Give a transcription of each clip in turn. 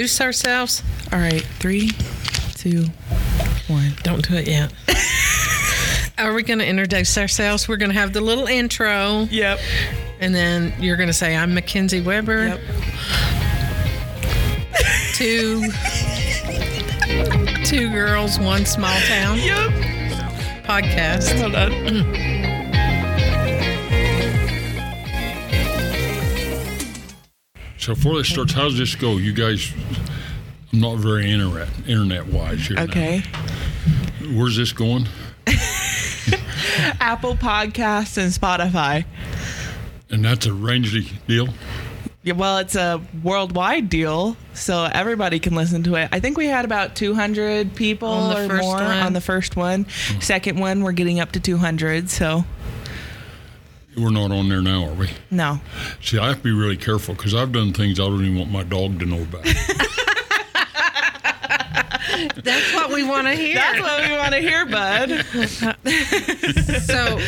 introduce ourselves? All right, three, two, one. Don't do it yet. Are we going to introduce ourselves? We're going to have the little intro, Yep. and then you're going to say, I'm Mackenzie Weber. Yep. Two, two girls, one small town Yep. podcast. Hold on. So before this starts, how's this go? You guys, I'm not very internet internet wise here. now. Okay. Where's this going? Apple Podcasts and Spotify. And that's a Rangely deal. Yeah, well, it's a worldwide deal, so everybody can listen to it. I think we had about 200 people On the or first more one. on the first one. Oh. Second one, we're getting up to 200. So We're not on there now, are we? no, See, I have to be really careful because I've done things I don't even want my dog to know about. That's what we want to hear. that's what we want to hear, Bud. so,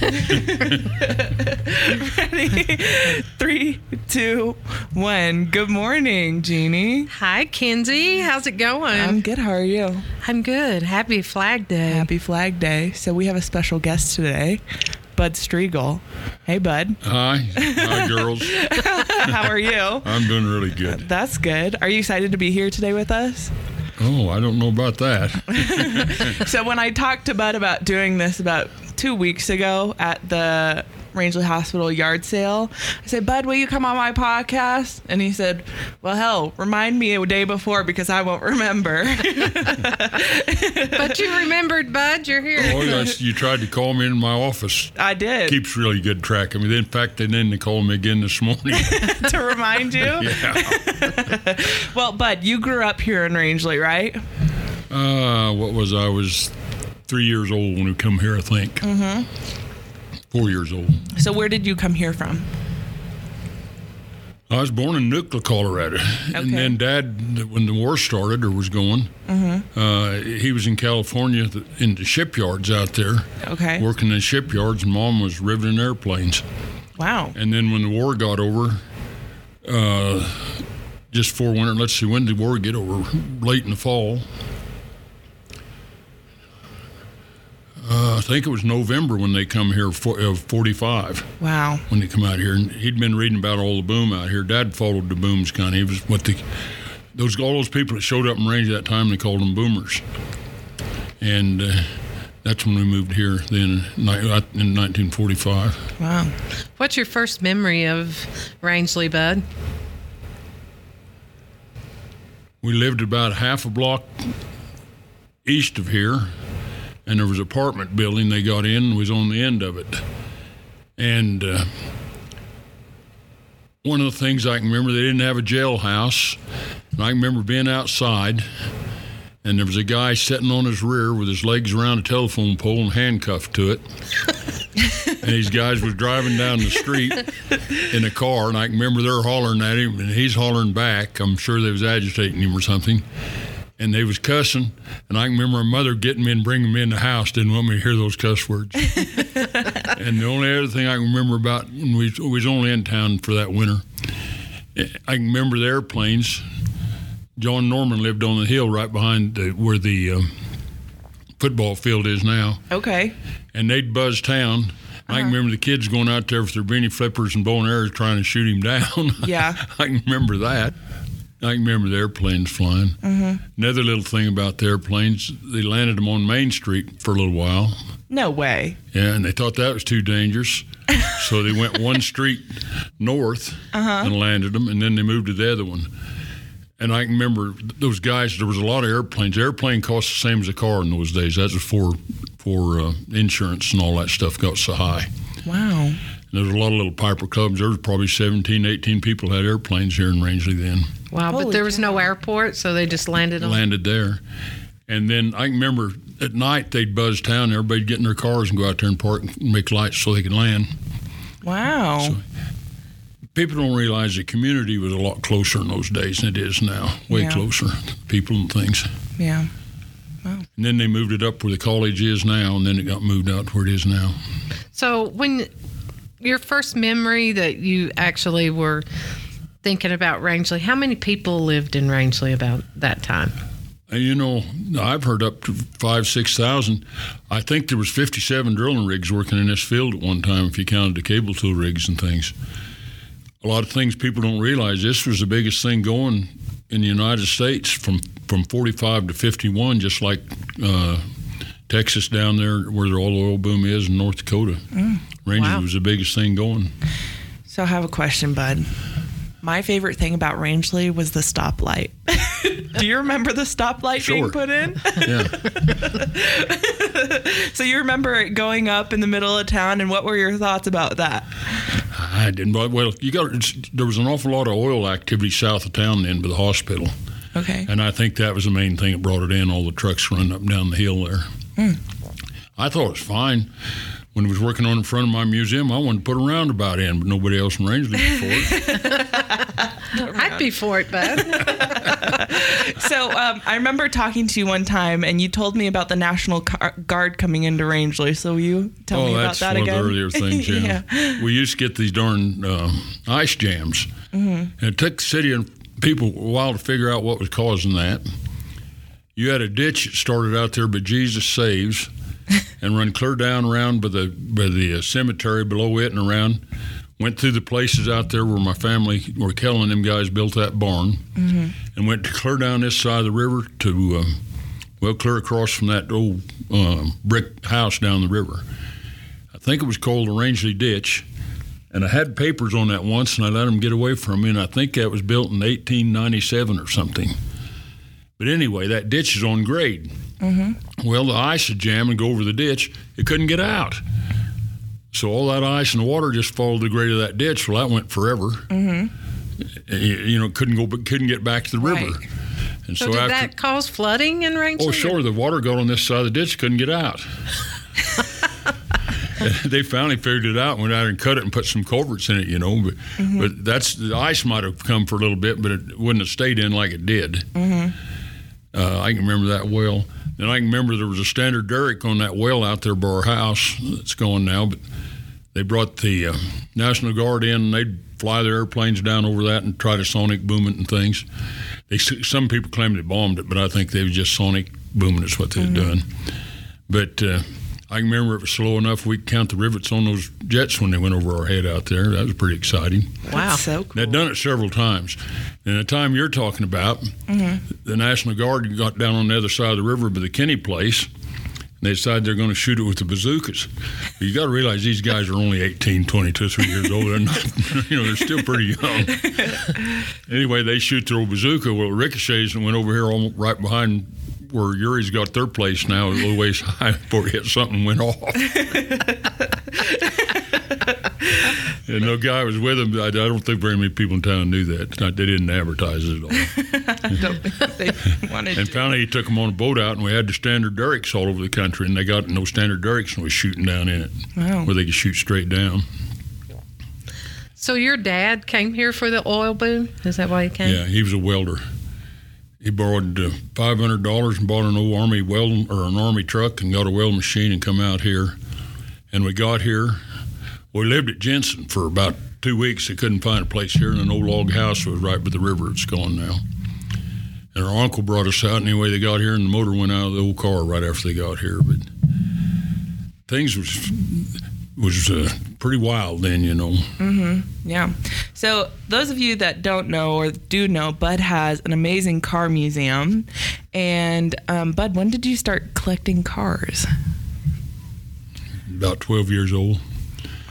Ready? Three, two, one. Good morning, Jeannie. hi, Kenzie. How's it going? I'm good. How are you? I'm good. Happy Flag Day. Happy Flag Day. So we have a special guest today, Bud Striegel. Hey, Bud. Hi, hi, girls. How are you? I'm doing really good. That's good. Are you excited to be here today with us? Oh, I don't know about that. So when I talked to Bud about doing this about two weeks ago at the Rangely Hospital yard sale, I said, Bud, will you come on my podcast? And he said, Well, hell, remind me a day before because I won't remember. But you remembered, Bud. You're here. Oh, yes, you tried to call me in my office. I did Keeps really good track of me. In fact, they didn't call me again this morning. to remind you. yeah. Well, Bud, you grew up here in Rangely, right? Uh, what was I? I was three years old when we come here, I think. Mm-hmm. Four years old. So where did you come here from? I was born in Nucla, Colorado, Okay. and then Dad, when the war started or was going, uh, he was in California in the shipyards out there, Okay. working in shipyards, and Mom was riveting airplanes. Wow. And then when the war got over, uh, just for winter, let's see, when did the war get over? Late in the fall. Uh, I think it was November when they come here for uh, 45 Wow. when they come out here. And he'd been reading about all the boom out here. Dad followed the booms kind of. He was what the those all those people that showed up in range at that time. They called them boomers. And uh, that's when we moved here. Then in uh, in 1945. Wow. What's your first memory of Rangely, Bud? We lived about half a block east of here, and there was an apartment building they got in and was on the end of it. And uh, one of the things I can remember, they didn't have a jailhouse. And I can remember being outside, and there was a guy sitting on his rear with his legs around a telephone pole and handcuffed to it. and these guys was driving down the street in a car, and I can remember they're hollering at him, and he's hollering back. I'm sure they was agitating him or something. And they was cussing, and I can remember my mother getting me and bringing me in the house. Didn't want me to hear those cuss words. and the only other thing I can remember about when we, we was only in town for that winter, I can remember the airplanes. John Norman lived on the hill right behind the, where the um, football field is now Okay. and they'd buzz town. I can remember the kids going out there with their beanie flippers and bow and arrows trying to shoot him down. Yeah. I can remember that. I can remember the airplanes flying. Another little thing about the airplanes, they landed them on Main Street for a little while. No way. Yeah, and they thought that was too dangerous. so they went one street north and landed them, and then they moved to the other one. And I can remember those guys. There was a lot of airplanes. Airplane cost the same as a car in those days. That was for for uh, insurance and all that stuff got so high. Wow. And there was a lot of little Piper Cubs. There was probably 17, 18 people had airplanes here in Rangely then. Wow, Holy but there was no airport, so they just landed on. landed there. And then I can remember at night they'd buzz town. Everybody'd get in their cars and go out there and park and make lights so they could land. Wow. People don't realize the community was a lot closer in those days than it is now. Way Yeah. closer, people and things. yeah. Wow. And then they moved it up where the college is now, and then it got moved out to where it is now. So when your first memory that you actually were thinking about Rangely. How many people lived in Rangely about that time? You know, I've heard up to five, six thousand. I think there was fifty-seven drilling rigs working in this field at one time, if you counted the cable tool rigs and things. A lot of things people don't realize. This was the biggest thing going in the United States from from forty-five to fifty-one, just like uh, Texas down there, where the oil oil boom is, in North Dakota. Rangely Wow. was the biggest thing going. So I have a question, Bud. My favorite thing about Rangely was the stoplight. Do you remember the stoplight Sure. being put in? Yeah. so you remember it going up in the middle of town, and what were your thoughts about that? I didn't. but, Well, you got it's, there was an awful lot of oil activity south of town then by the hospital, Okay. and I think that was the main thing that brought it in. All the trucks running up and down the hill there. Hmm. I thought it was fine. When he was working on in front of my museum, I wanted to put a roundabout in, but nobody else in Rangely was for it. I'd be for it, bud. So um, I remember talking to you one time, and you told me about the National Car- Guard coming into Rangely. So will you tell oh, me about that again? Oh, that's that one again? of the earlier things. Yeah. we used to get these darn uh, ice jams, and it took the city and people a while to figure out what was causing that. You had a ditch that started out there but Jesus Saves, and run clear down around by the by the uh, cemetery below it and around. Went through the places out there where my family, where Kelly and them guys built that barn, and went clear down this side of the river to, um, well, clear across from that old um, brick house down the river. I think it was called the Rangely Ditch. And I had papers on that once, and I let them get away from me. And I think that was built in 1897 or something. But anyway, that ditch is on grade. Well, the ice would jam and go over the ditch. It couldn't get out. So all that ice and water just followed the grade of that ditch. Well, that went forever. Mm-hmm. You, know, couldn't go, but couldn't get back to the river. Right. And So, so, did after, that cause flooding in Rangely? Oh, sure. The water got on this side of the ditch, couldn't get out. they finally figured it out, and went out and cut it and put some culverts in it, you know. But, but that's the ice might have come for a little bit, but it wouldn't have stayed in like it did. Uh, I can remember that well. And I can remember there was a standard derrick on that well out there by our house that's gone now, but they brought the uh, National Guard in and they'd fly their airplanes down over that and try to sonic boom it and things. They some people claim they bombed it, but I think they were just sonic booming is what they was doing. But uh, I can remember it was slow enough we could count the rivets on those jets when they went over our head out there. That was pretty exciting. Wow. That's so cool. They'd done it several times. And the time you're talking about, mm-hmm. the National Guard got down on the other side of the river by the Kenny place. And they decided they're going to shoot it with the bazookas. But you got to realize these guys are only 18, 22, 3 years old. They're not, you know, they're still pretty young. anyway, they shoot their old bazooka. Well, it ricochets and went over here almost right behind where Yuri's got their place now, a little ways high before it hit something went off. And no guy was with him. I, I don't think very many people in town knew that. Not- They didn't advertise it at all. I Don't think they wanted And to. finally, he took them on a boat out, and we had the standard derricks all over the country. And they got no standard derricks and was shooting down in it, Wow. where they could shoot straight down. So your dad came here for the oil boom? Is that why he came? Yeah, he was a welder. He borrowed uh, five hundred dollars and bought an old army welding or an army truck and got a weld machine and come out here. And we got here. We lived at Jensen for about two weeks. They couldn't find a place here, and an old log house was right by the river. It's gone now. And our uncle brought us out. Anyway, they got here, and the motor went out of the old car right after they got here. But things was was uh, pretty wild then, you know. Mm-hmm. Yeah. So, those of you that don't know or do know, Bud has an amazing car museum. And, um, Bud, when did you start collecting cars? about 12 years old.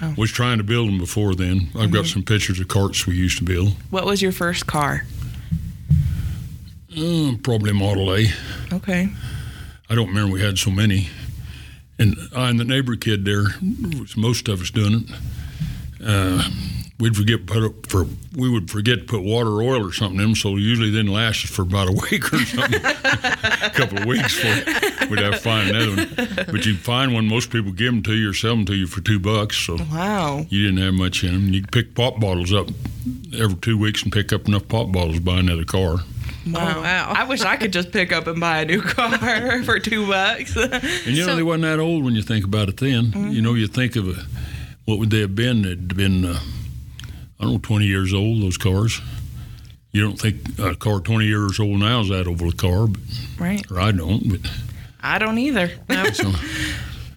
Wow. Was trying to build them before then. I've got some pictures of carts we used to build. What was your first car? Uh, probably Model A. Okay. I don't remember we had so many. And I and the neighbor kid there, was most of us doing it. Uh, we'd forget put up for we would forget to put water or oil or something in them, so usually didn't last us for about a week or something, a couple of weeks for we'd have to find another one. But you'd find one. Most people give them to you or sell them to you for two bucks. So Wow. You didn't have much in them. You'd pick pop bottles up every two weeks and pick up enough pop bottles to buy another car. Wow. Oh, wow. I wish I could just pick up and buy a new car for two bucks. And you know, So- they wasn't that old when you think about it then. You know, you think of a, what would they have been? They'd been, uh, I don't know, 20 years old, those cars. You don't think a car 20 years old now is that old a car, but, Right. or I don't. But I don't either. so,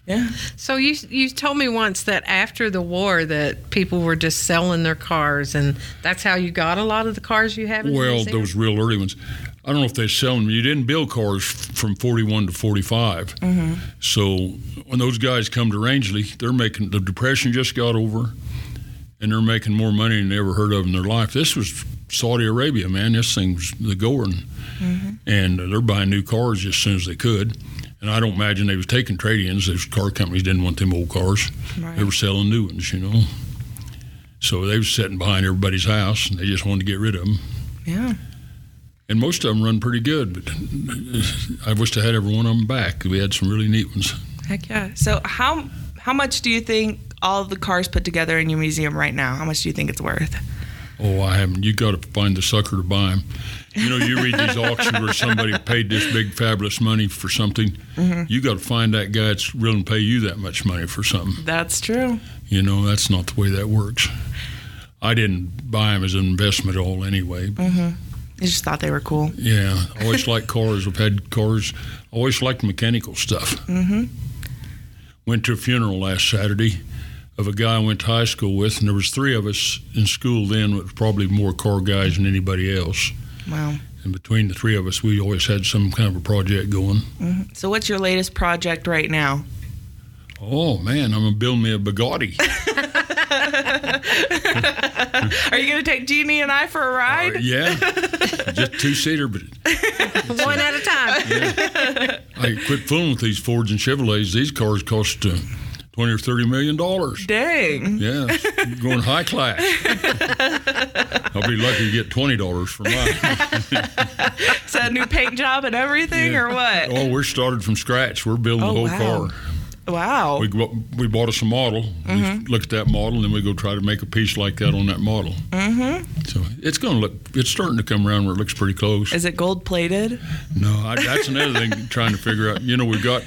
yeah. So you you told me once that after the war that people were just selling their cars, and that's how you got a lot of the cars you have. In well, museum? those real early ones. I don't know if they sell them. You didn't build cars from 41 to 45. So when those guys come to Rangely, they're making the depression just got over, and they're making more money than they ever heard of in their life. This was Saudi Arabia, man. This thing's the going, and uh, they're buying new cars as soon as they could. And I don't imagine they was taking trade-ins. Those car companies didn't want them old cars. Right. They were selling new ones, you know. So they was sitting behind everybody's house, and they just wanted to get rid of them. Yeah. And most of them run pretty good, but I wish I had every one of them back. We had some really neat ones. Heck yeah. So how how much do you think all the cars put together in your museum right now? How much do you think it's worth? Oh, I haven't. You got to find the sucker to buy them. You know, you read these auctions where somebody paid this big fabulous money for something. You got to find that guy that's willing to pay you that much money for something. That's true. You know, that's not the way that works. I didn't buy them as an investment at all, anyway. But You just thought they were cool. Yeah, I always liked cars. I've had cars. I always liked mechanical stuff. Mm-hmm. Went to a funeral last Saturday of a guy I went to high school with, and there was three of us in school then. With probably more car guys than anybody else. Wow. And between the three of us, we always had some kind of a project going. So what's your latest project right now? Oh man, I'm gonna build me a Bugatti. Are you gonna take Jeannie and I for a ride? Uh, yeah, just two seater, but one at a time. I quit fooling with these Fords and Chevrolets. These cars cost uh, twenty or thirty million dollars. Dang. Yeah, going high class. I'll be lucky to get twenty dollars for mine. Is that a new paint job and everything, Yeah. or what? Oh, we're started from scratch. We're building Oh, the whole wow. car. Wow. We we bought us a model. Mm-hmm. We look at that model, and then we go try to make a piece like that on that model. Mm-hmm. So it's going to look. It's starting to come around where it looks pretty close. Is it gold plated? No, I, that's another thing trying to figure out. You know, we've got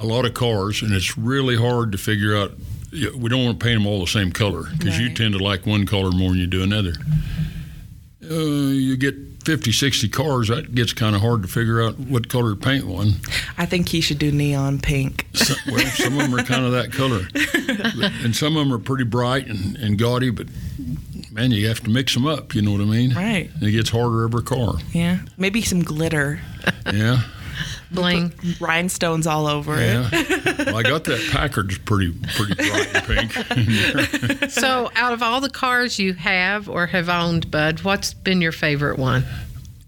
a lot of cars, and it's really hard to figure out. We don't want to paint them all the same color because you tend to like one color more than you do another. Uh, you get 50, 60 cars, that gets kind of hard to figure out what color to paint one. I think he should do neon pink. So, well, some of them are kind of that color, But- and some of them are pretty bright and, and gaudy. But man, you have to mix them up. You know what I mean? Right. And it gets harder every car. Yeah. Maybe some glitter. Yeah. Bling. Rhinestones all over it. Yeah. well, I got that Packard's pretty pretty bright pink. So, out of all the cars you have or have owned, Bud, what's been your favorite one?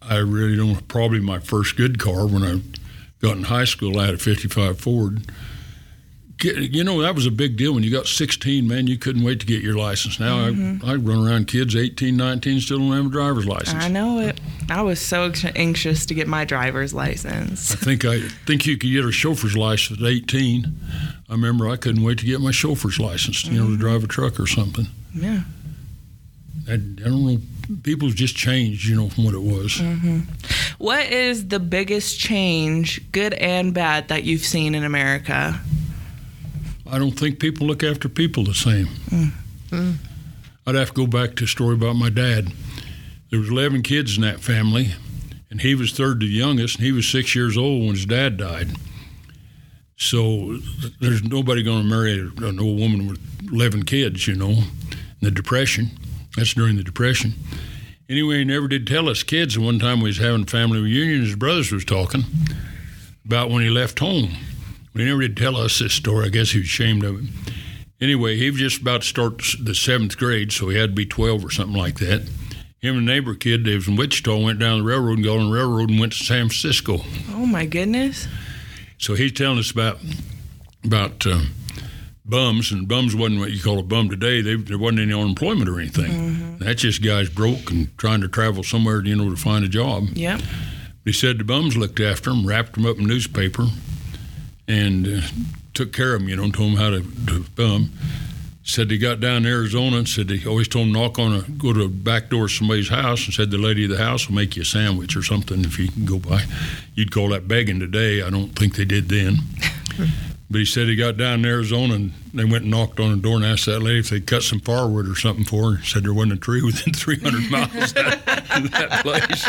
I really don't. Probably my first good car when I got in high school. I had a '55 Ford. You know that was a big deal when you got 16. Man, you couldn't wait to get your license. Now I, mm-hmm. I run around kids 18, 19 still don't have a driver's license. I know it. I was so anxious to get my driver's license. I think I think you could get a chauffeur's license at 18. I remember I couldn't wait to get my chauffeur's license, you know, to mm-hmm. drive a truck or something. Yeah. I, I don't know. People's just changed, you know, from what it was. Mm-hmm. What is the biggest change, good and bad, that you've seen in America? I don't think people look after people the same. Mm. I'd have to go back to a story about my dad. There was 11 kids in that family, and he was third to the youngest, and he was six years old when his dad died. So there's nobody going to marry an old woman with 11 kids, you know. In the Depression, that's during the Depression. Anyway, he never did tell us kids. One time we was having a family reunion, his brothers was talking about when he left home. He never did tell us this story. I guess he was ashamed of it. Anyway, he was just about to start the seventh grade, so he had to be 12 or something like that. Him and a neighbor kid, they was in Wichita, went down the railroad and got on the railroad and went to San Francisco. Oh my goodness. So he's telling us about about uh, bums, and bums wasn't what you call a bum today. They, there wasn't any unemployment or anything. That's just guys broke and trying to travel somewhere, you know, to find a job. Yep. He said the bums looked after him, wrapped him up in newspaper, and uh, took care of him, you know, told him how to, to bum. Said he got down to Arizona and said he always told him knock on a go to a back door of somebody's house and said the lady of the house will make you a sandwich or something if you can go by. You'd call that begging today. I don't think they did then. But he said he got down in Arizona and they went and knocked on the door and asked that lady if they'd cut some firewood or something for her. Said there wasn't a tree within 300 miles of that place.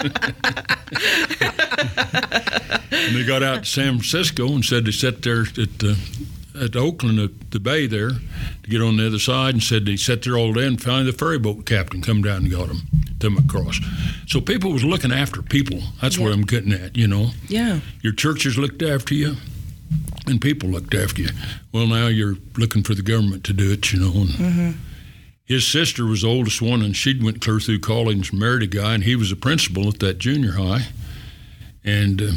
and they got out to San Francisco and said they sat there at the at Oakland at the bay there to get on the other side and said they sat there all day and finally the ferry boat captain come down and got them them across. So people was looking after people. That's what I'm getting at, you know. Yeah. Your churches looked after you and people looked after you. Well, now you're looking for the government to do it, you know. And His sister was the oldest one, and she'd went clear through college and married a guy, and he was a principal at that junior high. And uh,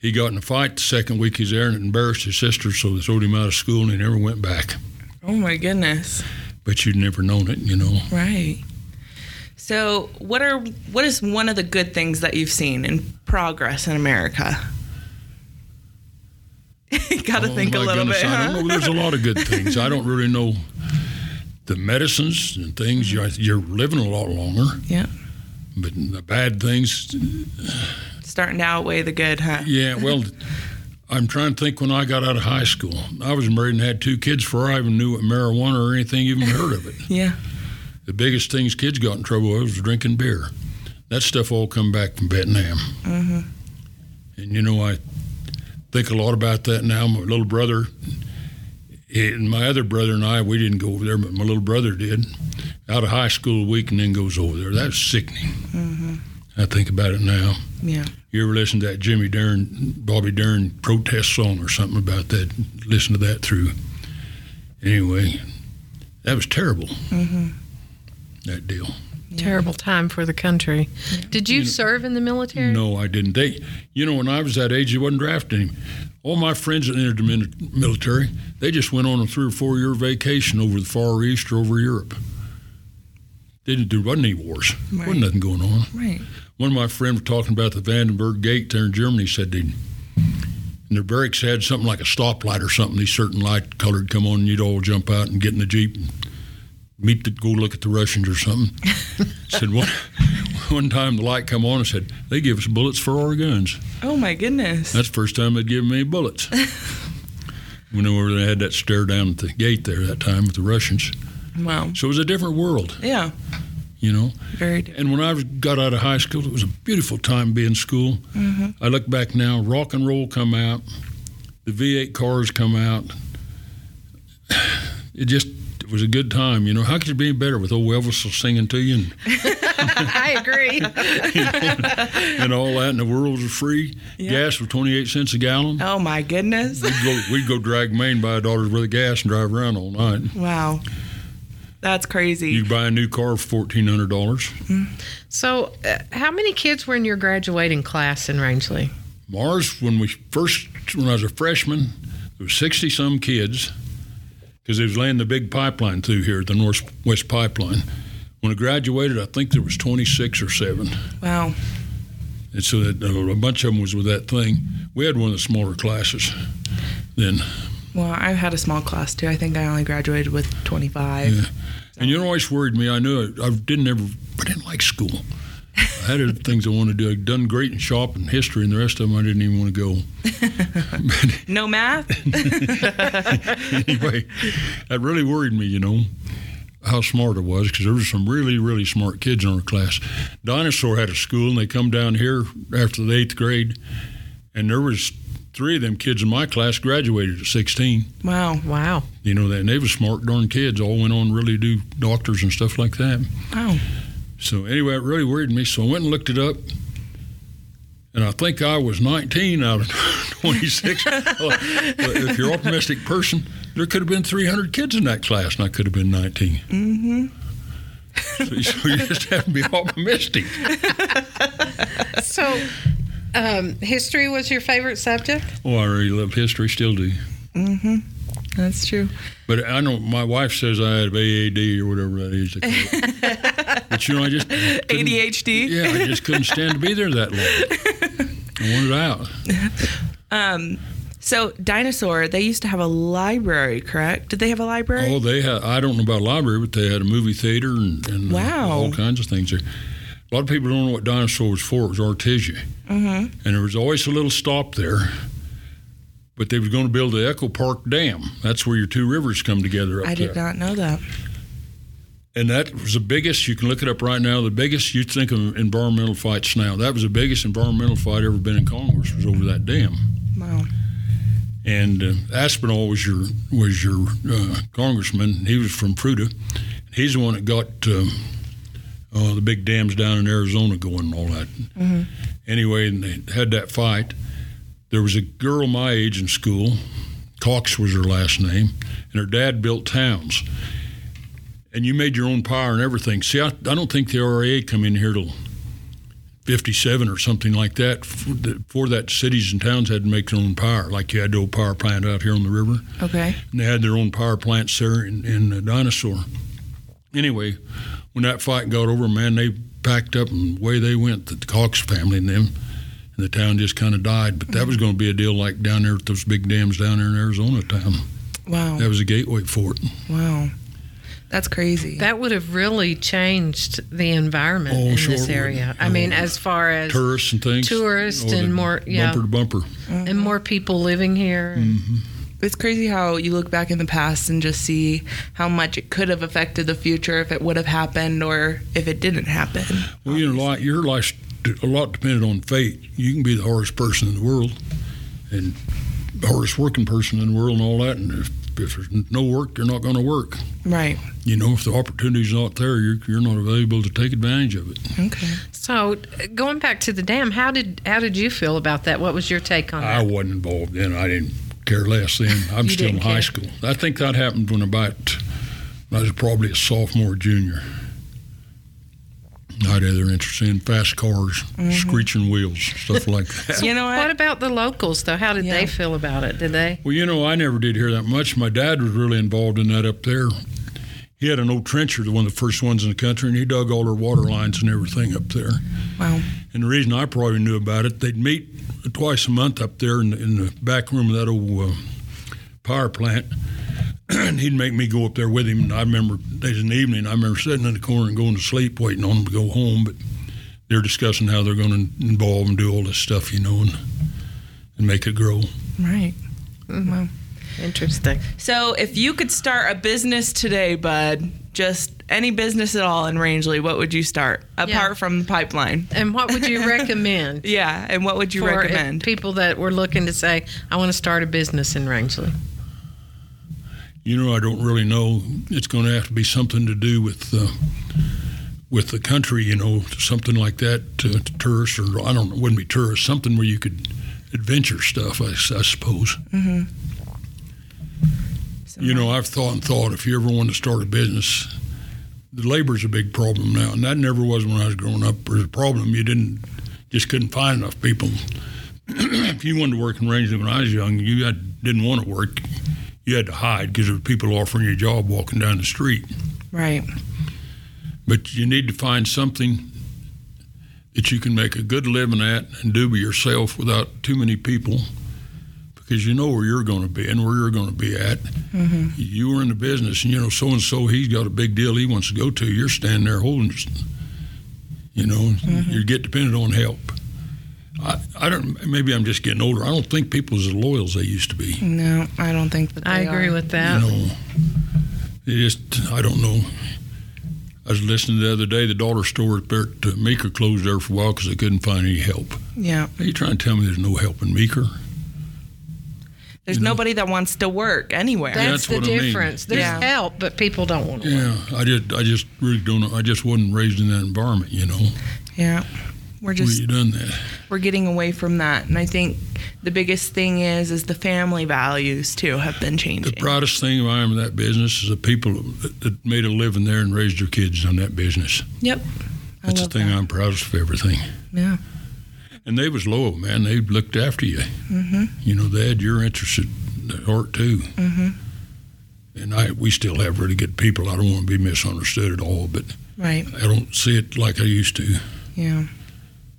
he got in a fight the second week he's there, and it embarrassed his sister, so they threw him out of school, and he never went back. Oh my goodness. But you'd never known it, you know. Right. So, what are what is one of the good things that you've seen in progress in America? Got to Oh, think a little goodness, bit. I huh? don't know. There's a lot of good things. I don't really know the medicines and things. You're, you're living a lot longer, Yeah. but the bad things, Starting to outweigh the good, huh? yeah, well, I'm trying to think when I got out of high school. I was married and had two kids before I even knew what marijuana or anything, even heard of it. Yeah. The biggest things kids got in trouble with was drinking beer. That stuff all come back from Vietnam. hmm And you know, I think a lot about that now. My little brother, he- and my other brother and I, we didn't go over there, but my little brother did. Out of high school a week and then goes over there. That's sickening. hmm I think about it now. Yeah. You ever listen to that Jimmy Dern, Bobby Dern protest song or something about that? Listen to that through. Anyway, that was terrible. Mm-hmm. That deal. Terrible time for the country. Did you You know- serve in the military? No, I didn't. They, you know, when I was that age, they wasn't drafting him. All my friends that entered the military, they just went on a three or four year vacation over the Far East or over Europe. Didn't do wasn't any wars. Right. wasn't nothing going on. Right. One of my friends was talking about the Vandenberg Gate there in Germany. Said they, their barracks had something like a stoplight or something. These certain light colored come on, and you'd all jump out and get in the jeep and meet the go look at the Russians or something. said one one time the light come on and said they give us bullets for our guns. Oh my goodness. That's the first time they'd given me bullets. Whenever they had that stare down at the gate there that time with the Russians. Wow. So it was a different world, Yeah. You know. Very different. And when I got out of high school, it was a beautiful time being in school. Mhm. I look back now, rock and roll come out, the V8 cars come out. It just it was a good time, you know. How could you be any better with old Elvis singing to you and, I agree. and all that, and the world was free. Yeah. Gas was 28 cents a gallon. Oh my goodness. We'd go, we'd go drag Main, by a dollar's worth of gas, and drive around all night. Wow. That's crazy. You buy a new car for fourteen hundred dollars. so, uh, how many kids were in your graduating class in Rangely? Mars, when we first, when I was a freshman, there was sixty some kids because they was laying the big pipeline through here, the Northwest Pipeline. When I graduated, I think there was twenty six or seven, wow. and so that, uh, a bunch of them was with that thing. We had one of the smaller classes then. Well, I've had a small class too. I think I only graduated with 25. Yeah. And you know, always worried me. I knew I, I didn't ever, I didn't like school. I had other things I wanted to do. I'd done great in shop and history, and the rest of them I didn't even want to go. No math? anyway, that really worried me, you know, how smart I was, because there were some really, really smart kids in our class. Dinosaur had a school, and they come down here after the eighth grade, and there was three of them kids in my class graduated at 16. wow. Wow. You know that, and they were smart, darn kids. All went on to really do doctors and stuff like that. Wow. So anyway, it really worried me. So I went and looked it up, and I think I was 19 out of 26. Well, if you're an optimistic person, there could have been 300 kids in that class, and I could have been 19. Mm-hmm. So, so you just have to be optimistic. So, um, history was your favorite subject? Oh, I really love history, still do. Mm-hmm. That's true. But I know my wife says I have AAD or whatever that is. they call it. but you know, I just ADHD? Yeah, I just couldn't stand to be there that long. I wanted out. Um, so Dinosaur, they used to have a library, correct? Did they have a library? Oh, they had, I don't know about a library, but they had a movie theater and, and Wow. all kinds of things there. A lot of people don't know what dinosaur was for. It was Artesia. Mm-hmm. And there was always a little stop there but they was going to build the Echo Park Dam. That's where your two rivers come together up I there. did not know that. And that was the biggest, you can look it up right now, the biggest you'd think of environmental fights now. That was the biggest environmental fight ever been in Congress was over that dam. Wow. And uh, Aspinall was your was your uh, congressman. He was from Fruita. He's the one that got um, uh, the big dams down in Arizona going and all that. Anyway, and they had that fight. There was a girl my age in school. Cox was her last name, and her dad built towns. And you made your own power and everything. See, I, I don't think the RA come in here till 57 or something like that. For that, cities and towns had to make their own power. Like you had the old power plant out here on the river, Okay. and they had their own power plants there in, in Dinosaur. Anyway, when that fight got over, man, they packed up and away they went, the Cox family and them, and the town just kind of died. But that was going to be a deal like down there at those big dams down there in Arizona town. Wow. That was a gateway for it. Wow. That's crazy. That would have really changed the environment Oh, in sure this would. area. I mean, as far as Tourists and things. Tourists Oh, and more- yeah. Bumper to bumper. and more people living here. Mm-hmm. It's crazy how you look back in the past and just see how much it could have affected the future if it would have happened or if it didn't happen. Well, you know, like your life's a lot dependent on fate. You can be the hardest person in the world, and the hardest working person in the world, and all that. And if, if there's no work, you're not going to work. Right. You know, if the opportunity's not there, you're, you're not available to take advantage of it. Okay. So, going back to the dam, how did how did you feel about that? What was your take on it? I that? wasn't involved in. it. I didn't care less then. I'm You still in didn't high care. school. I think that happened when about I was probably a sophomore, junior. Not other interest in fast cars, Mm-hmm. screeching wheels, stuff like that. You know what? What about the locals, though? How did Yeah. they feel about it? Did they? Well, you know, I never did hear that much. My dad was really involved in that up there. He had an old trencher, the one of the first ones in the country, and he dug all their water lines and everything up there. Wow. And the reason I probably knew about it, they'd meet twice a month up there in the, in the back room of that old uh, power plant. and he'd make me go up there with him. And I remember days in the evening, I remember sitting in the corner and going to sleep, waiting on him to go home. But they're discussing how they're going to involve and do all this stuff, you know, and, and make it grow. Right. Wow. Interesting. So, if you could start a business today, Bud, just any business at all in Rangely, what would you start apart Yeah. from the pipeline? And what would you recommend? Yeah, and what would you for recommend? people that were looking to say, I want to start a business in Rangely? You know, I don't really know. It's going to have to be something to do with uh, with the country. You know, something like that to, to tourists, or I don't know, it wouldn't be tourists. Something where you could adventure stuff. I, I suppose. You know, I've thought and thought. If you ever want to start a business, the labor's a big problem now, and that never was when I was growing up. There was a problem. You didn't just couldn't find enough people. if you wanted to work in Rangely when I was young, you had, didn't want to work. You had to hide because there were people offering you a job walking down the street. Right. But you need to find something that you can make a good living at and do by yourself without too many people because you know where you're going to be and where you're going to be at. You were in the business and you know so and so he's got a big deal he wants to go to. You're standing there holding, you know, you get dependent on help. I, I don't. Maybe I'm just getting older. I don't think people as loyal as they used to be. No, I don't think that. I agree are. with that. You know, it just I don't know. I was listening the other day. The dollar store at Bert, Meeker closed there for a while because they couldn't find any help. Yeah. Are you trying to tell me there's no help in Meeker? There's You know? nobody that wants to work anywhere. That's, that's the what I mean. difference. There's Yeah. help, but people don't want to work. Yeah, I just I just really don't know. I just wasn't raised in that environment. You know, yeah. We're where just you done that? we're getting away from that, and I think the biggest thing is is the family values too have been changing. The proudest thing I am in that business is the people that, that made a living there and raised their kids on that business. Yep. I That's the thing that. I'm proudest of everything. Yeah. And they was loyal, man. They looked after you. Mm-hmm. You know, they had your interest at heart too. Mm-hmm. And I, we still have really good people. I don't want to be misunderstood at all, but Right. I don't see it like I used to. Yeah.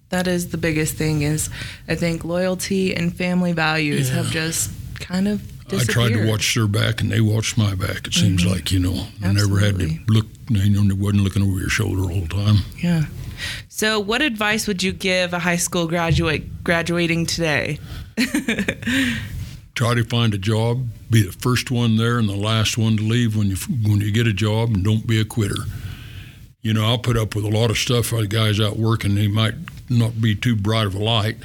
That is the biggest thing is I think loyalty and family values Yeah. have just kind of disappeared. I tried to watch their back, and they watched my back. It seems like you know, I never had to look. You know, they wasn't looking over your shoulder all the time. Yeah. So, what advice would you give a high school graduate graduating today? try to find a job, be the first one there and the last one to leave when you when you get a job, and don't be a quitter. You know, I'll put up with a lot of stuff while the guy's out working. He might not be too bright of a light,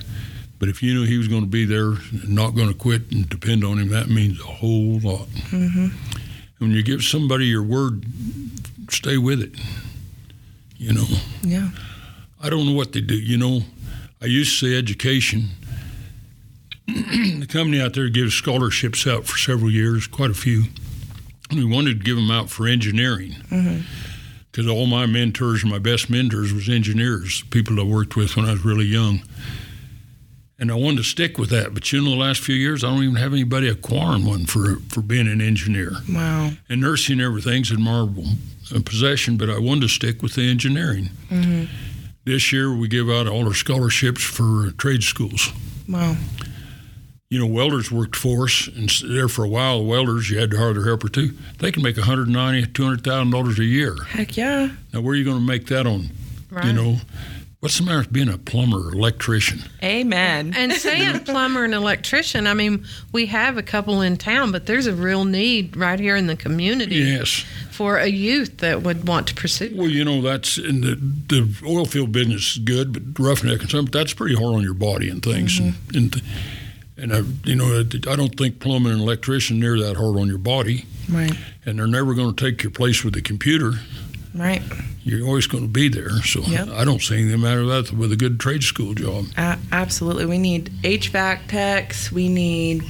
but if you knew he was going to be there not going to quit and depend on him, that means a whole lot. Mm-hmm. When you give somebody your word, stay with it. You know. Yeah. I don't know what they do. You know, I used to say education. the company out there gives scholarships out for several years, quite a few. And we wanted to give them out for engineering mm-hmm. because all my mentors my best mentors was engineers, people I worked with when I was really young. And I wanted to stick with that, but you know, the last few years, I don't even have anybody acquiring one for for being an engineer. Wow. And nursing and everything's admirable uh, possession, but I wanted to stick with the engineering. Mm-hmm. This year, we give out all our scholarships for trade schools. Wow. You know, welders worked for us, and there for a while, welders, you had to hire their helper too. They can make $190,000, $200,000 a year. Heck yeah. Now, where are you going to make that on? Right. You know, what's the matter with being a plumber or electrician? Amen. And saying plumber and electrician, I mean, we have a couple in town, but there's a real need right here in the community Yes. for a youth that would want to pursue. Well, you know, that's in the, the oil field business is good, but roughneck and something, that's pretty hard on your body and things. And, mm-hmm. and, and I, you know, I don't think plumbing and electrician near that hard on your body. Right. And they're never going to take your place with the computer. Right. You're always going to be there. So Yep. I don't see anything matter with that with a good trade school job. A- absolutely. We need HVAC techs. We need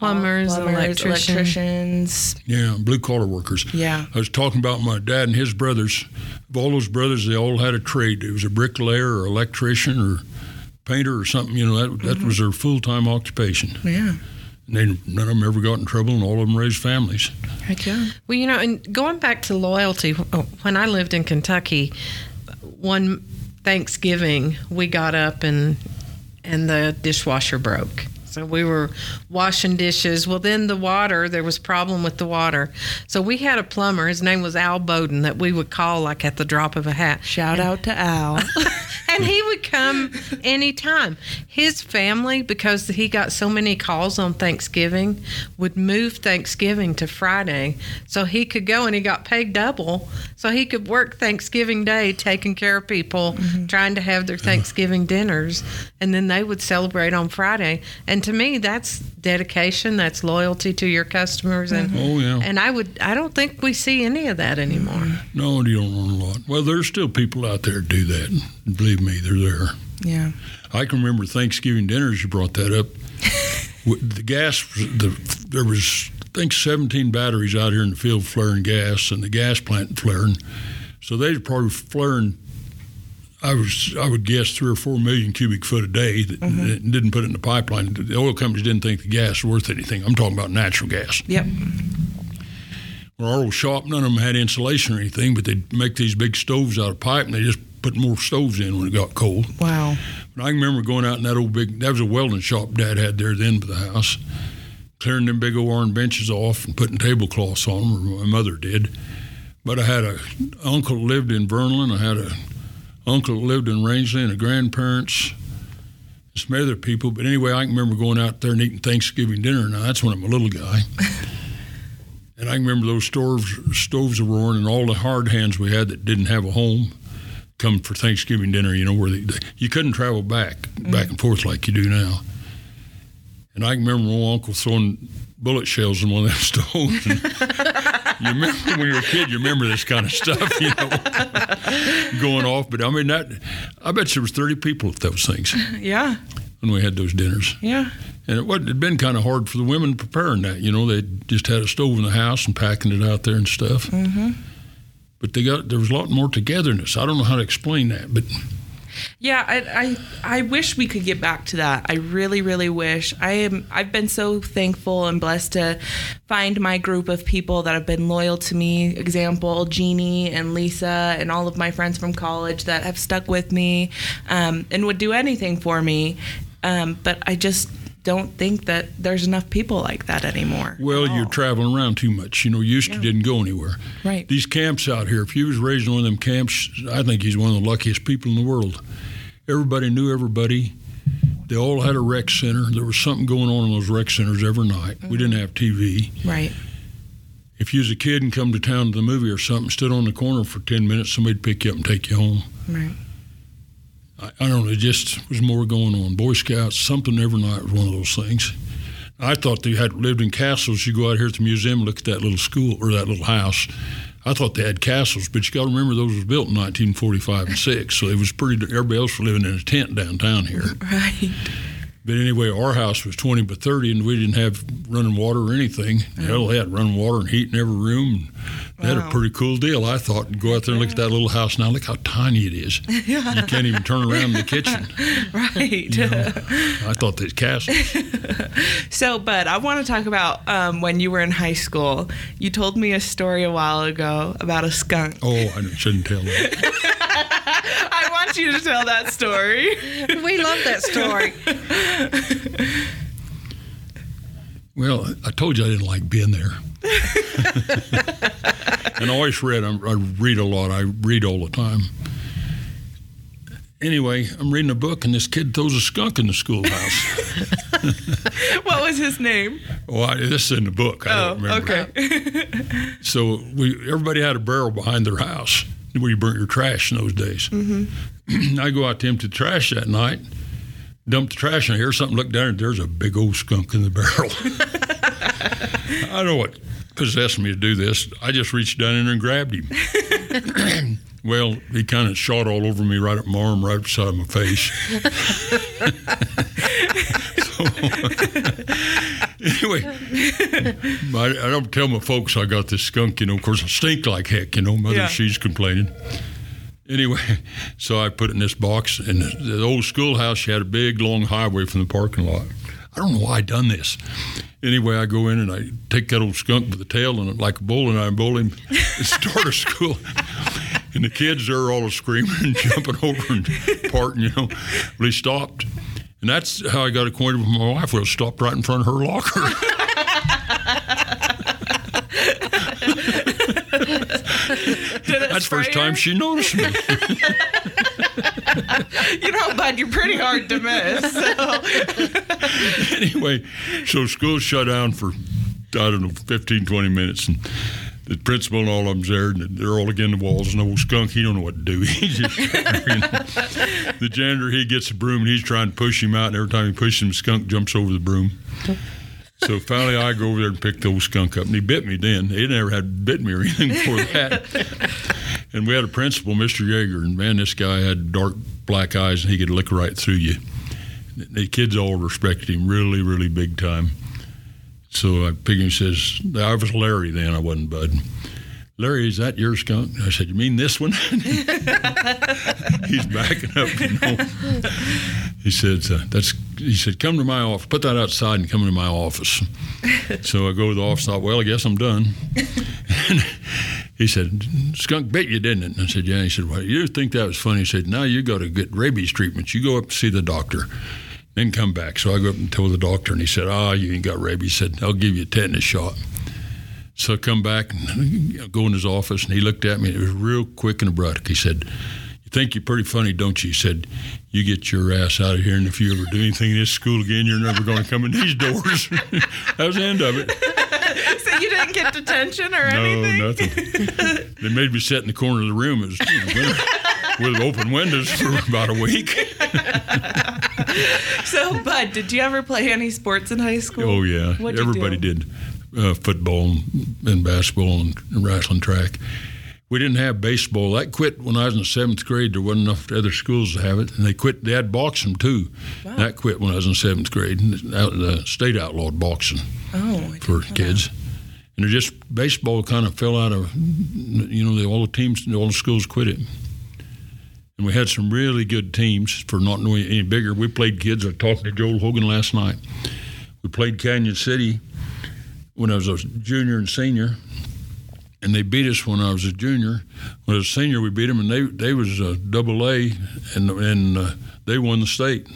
Plumbers, plumbers, electrician. electricians. Yeah, blue collar workers. Yeah. I was talking about my dad and his brothers. Of all those brothers, they all had a trade. It was a bricklayer or electrician or painter or something. You know, that that mm-hmm. was their full time occupation. Yeah. And they, none of them ever got in trouble, and all of them raised families. Heck yeah. Well, you know, and going back to loyalty, oh, when I lived in Kentucky, one Thanksgiving we got up and and the dishwasher broke. So we were washing dishes. Well, then the water, there was problem with the water. So we had a plumber. His name was Al Bowden that we would call like at the drop of a hat. Shout out to Al. and he would come anytime. His family, because he got so many calls on Thanksgiving, would move Thanksgiving to Friday so he could go and he got paid double. So he could work Thanksgiving Day taking care of people, mm-hmm. trying to have their Thanksgiving dinners, and then they would celebrate on Friday. And to me, that's dedication, that's loyalty to your customers. And, Oh yeah, and I would, I don't think we see any of that anymore. no, you don't learn a lot. Well, there's still people out there that do that. Believe me, they're there. yeah. I can remember Thanksgiving dinners. You brought that up. The gas, the, there was I think 17 batteries out here in the field flaring gas, and the gas plant flaring. So they were probably flaring. I was I would guess three or four million cubic foot a day that mm-hmm. that didn't put it in the pipeline. The oil companies didn't think the gas was worth anything. I'm talking about natural gas. Yep. Well, our old shop, none of them had insulation or anything, but they'd make these big stoves out of pipe, and they just put more stoves in when it got cold. Wow. But I can remember going out in that old big, that was a welding shop Dad had there at the end of the house, clearing them big old iron benches off and putting tablecloths on them, or my mother did. But I had a uncle lived in Vernal. I had a uncle lived in Rangely and the grandparents, and some other people. But anyway, I can remember going out there and eating Thanksgiving dinner. Now, that's when I'm a little guy. and I can remember those stoves, stoves roaring and all the hard hands we had that didn't have a home come for Thanksgiving dinner, you know, where they, you couldn't travel back, mm. back and forth like you do now. And I can remember my uncle throwing bullet shells in one of them stoves. And you remember when you were a kid, you remember this kind of stuff, you know, going off. But I mean, that I bet there was 30 people at those things Yeah. when we had those dinners. Yeah. And it wasn't, it'd been kind of hard for the women preparing that. You know, they just had a stove in the house and packing it out there and stuff. Mm-hmm. But they got there was a lot more togetherness. I don't know how to explain that, but Yeah, I, I I wish we could get back to that. I really, really wish. I am I've been so thankful and blessed to find my group of people that have been loyal to me. Example, Jeannie and Lisa and all of my friends from college that have stuck with me um, and would do anything for me. Um, but I just don't think that there's enough people like that anymore. Well, you're traveling around too much. You know, you used to didn't go anywhere. Right. These camps out here, if you was raised in one of them camps, I think he's one of the luckiest people in the world. Everybody knew everybody. They all had a rec center. There was something going on in those rec centers every night. We didn't have TV. Right. If you was a kid and come to town to the movie or something, stood on the corner for 10 minutes, somebody'd pick you up and take you home. Right. I, I don't know, it just was more going on. Boy Scouts, something every night was one of those things. I thought they had lived in castles. You go out here at the museum look at that little school or that little house. I thought they had castles, but you got to remember those was built in 1945 and six, so it was pretty. Everybody else was living in a tent downtown here. Right. But anyway, our house was 20 by 30, and we didn't have running water or anything. Hell, they had running water and heat in every room. They had a pretty cool deal, I thought. And go out there and look at that little house now. Look how tiny it is. You can't even turn around in the kitchen. Right. I thought they'd castles. So, but I want to talk about um, when you were in high school. You told me a story a while ago about a skunk. Oh, I shouldn't tell that. I want you to tell that story. We love that story. Well, I told you I didn't like being there. and I always read. I'm, I read a lot. I read all the time. Anyway, I'm reading a book, and this kid throws a skunk in the schoolhouse. what was his name? Oh, I, this is in the book. I Oh, don't remember. okay. So we everybody had a barrel behind their house where you burnt your trash in those days. Mm-hmm. I go out to empty the trash that night, dump the trash, and I hear something. Look down, and there's a big old skunk in the barrel. I don't know what possessed me to do this. I just reached down in there and grabbed him. well, he kind of shot all over me, right up my arm, right beside my face. anyway, I, I don't tell my folks I got this skunk. You know, of course, I stink like heck. You know, mother Yeah. she's complaining. Anyway, so I put it in this box, and the, the old schoolhouse she had a big long highway from the parking lot. I don't know why I done this. Anyway, I go in and I take that old skunk with the tail and like a bull, and I bowl him and start a school. And the kids are all screaming and jumping over and parting, you know. Well, he stopped. And that's how I got acquainted with my wife. Was stopped right in front of her locker. That's the first time she noticed me. You know, Bud, you're pretty hard to miss. So. anyway, so school shut down for, I don't know, 15, 20 minutes. And the principal and all of them's there, and they're all against the walls. And the old skunk, he don't know what to do. He just, you know. The janitor, he gets a broom, and he's trying to push him out. And every time he pushes him, the skunk jumps over the broom. So finally, I go over there and pick the old skunk up, and he bit me then. He never had bit me or anything before that. and we had a principal, Mr. Yeager, and man, this guy had dark black eyes, and he could look right through you. The kids all respected him really, really big time. So I him and says, I was Larry then, I wasn't Bud. Larry, is that your skunk? I said, You mean this one? He's backing up, you know. He said, uh, "That's." He said, "Come to my office. Put that outside and come to my office." so I go to the office. Thought, well, I guess I'm done. he said, "Skunk bit you, didn't it?" And I said, "Yeah." He said, "Well, you think that was funny?" He said, "Now you got to get rabies treatment. You go up and see the doctor." Then come back. So I go up and told the doctor, and he said, "Ah, you ain't got rabies." He said, "I'll give you a tetanus shot." So I come back and go in his office, and he looked at me. And it was real quick and abrupt. He said, "You think you're pretty funny, don't you?" He said, "You get your ass out of here, and if you ever do anything in this school again, you're never going to come in these doors." that was the end of it. so you didn't get detention or No, anything? nothing. they made me sit in the corner of the room. It was with open windows for about a week. So, Bud, did you ever play any sports in high school? Oh yeah, What'd everybody did uh, football and, and basketball and, and wrestling track. We didn't have baseball. That quit when I was in the seventh grade. There wasn't enough other schools to have it, and they quit. They had boxing too. Wow. That quit when I was in seventh grade. And the the state outlawed boxing Oh, for kids. And it just baseball kind of fell out of, you know, the, all the teams, all the schools quit it. And we had some really good teams for not knowing any bigger. We played kids. I talking to Joel Hogan last night. We played Cañon City when I was a junior and senior, and they beat us when I was a junior. When I was a senior, we beat them, and they they was a double A, and and uh, they won the state.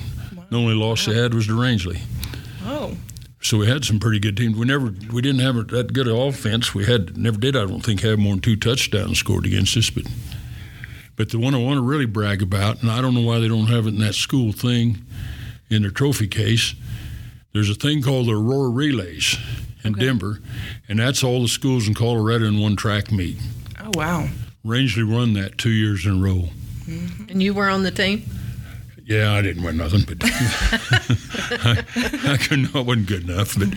The only loss they had was to Rangely. Oh, So we had some pretty good teams. We never, we didn't have a- that good of offense. We had never did. I don't think have more than two touchdowns scored against us. But, but the one I want to really brag about, and I don't know why they don't have it in that school thing in their trophy case. There's a thing called the Aurora Relays in Okay. Denver, and that's all the schools in Colorado in one track meet. Oh wow. Rangely won that two years in a row. And you were on the team? Yeah, I didn't win nothing, but I, I couldn't. I wasn't good enough. But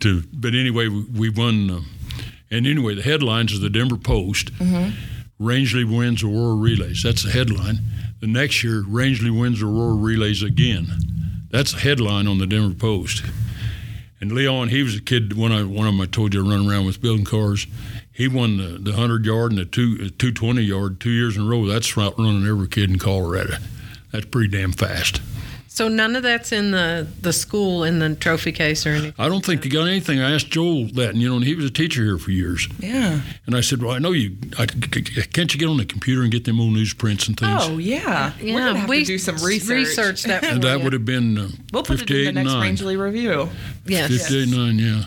to, but anyway, we, we won. Uh, and anyway, the headlines of the Denver Post: Rangely wins Aurora Relays. That's the headline. The next year, Rangely wins Aurora Relays again. That's the headline on the Denver Post. And Leon, he was a kid. When I one of them I told you running around with building cars. He won the, the hundred yard and the two uh, two twenty yard two years in a row. That's running every kid in Colorado. That's pretty damn fast. So none of that's in the, the school in the trophy case or anything. I don't think they got anything. I asked Joel that, and you know, and he was a teacher here for years. Yeah. And I said, "Well, I know you. I, can't you get on the computer and get them old newsprints and things?" Oh yeah. yeah. We're gonna have to do some research. Research that. and that would have been uh, We'll put it in the next and 9. Rangely review. Yes. 58 9, yeah.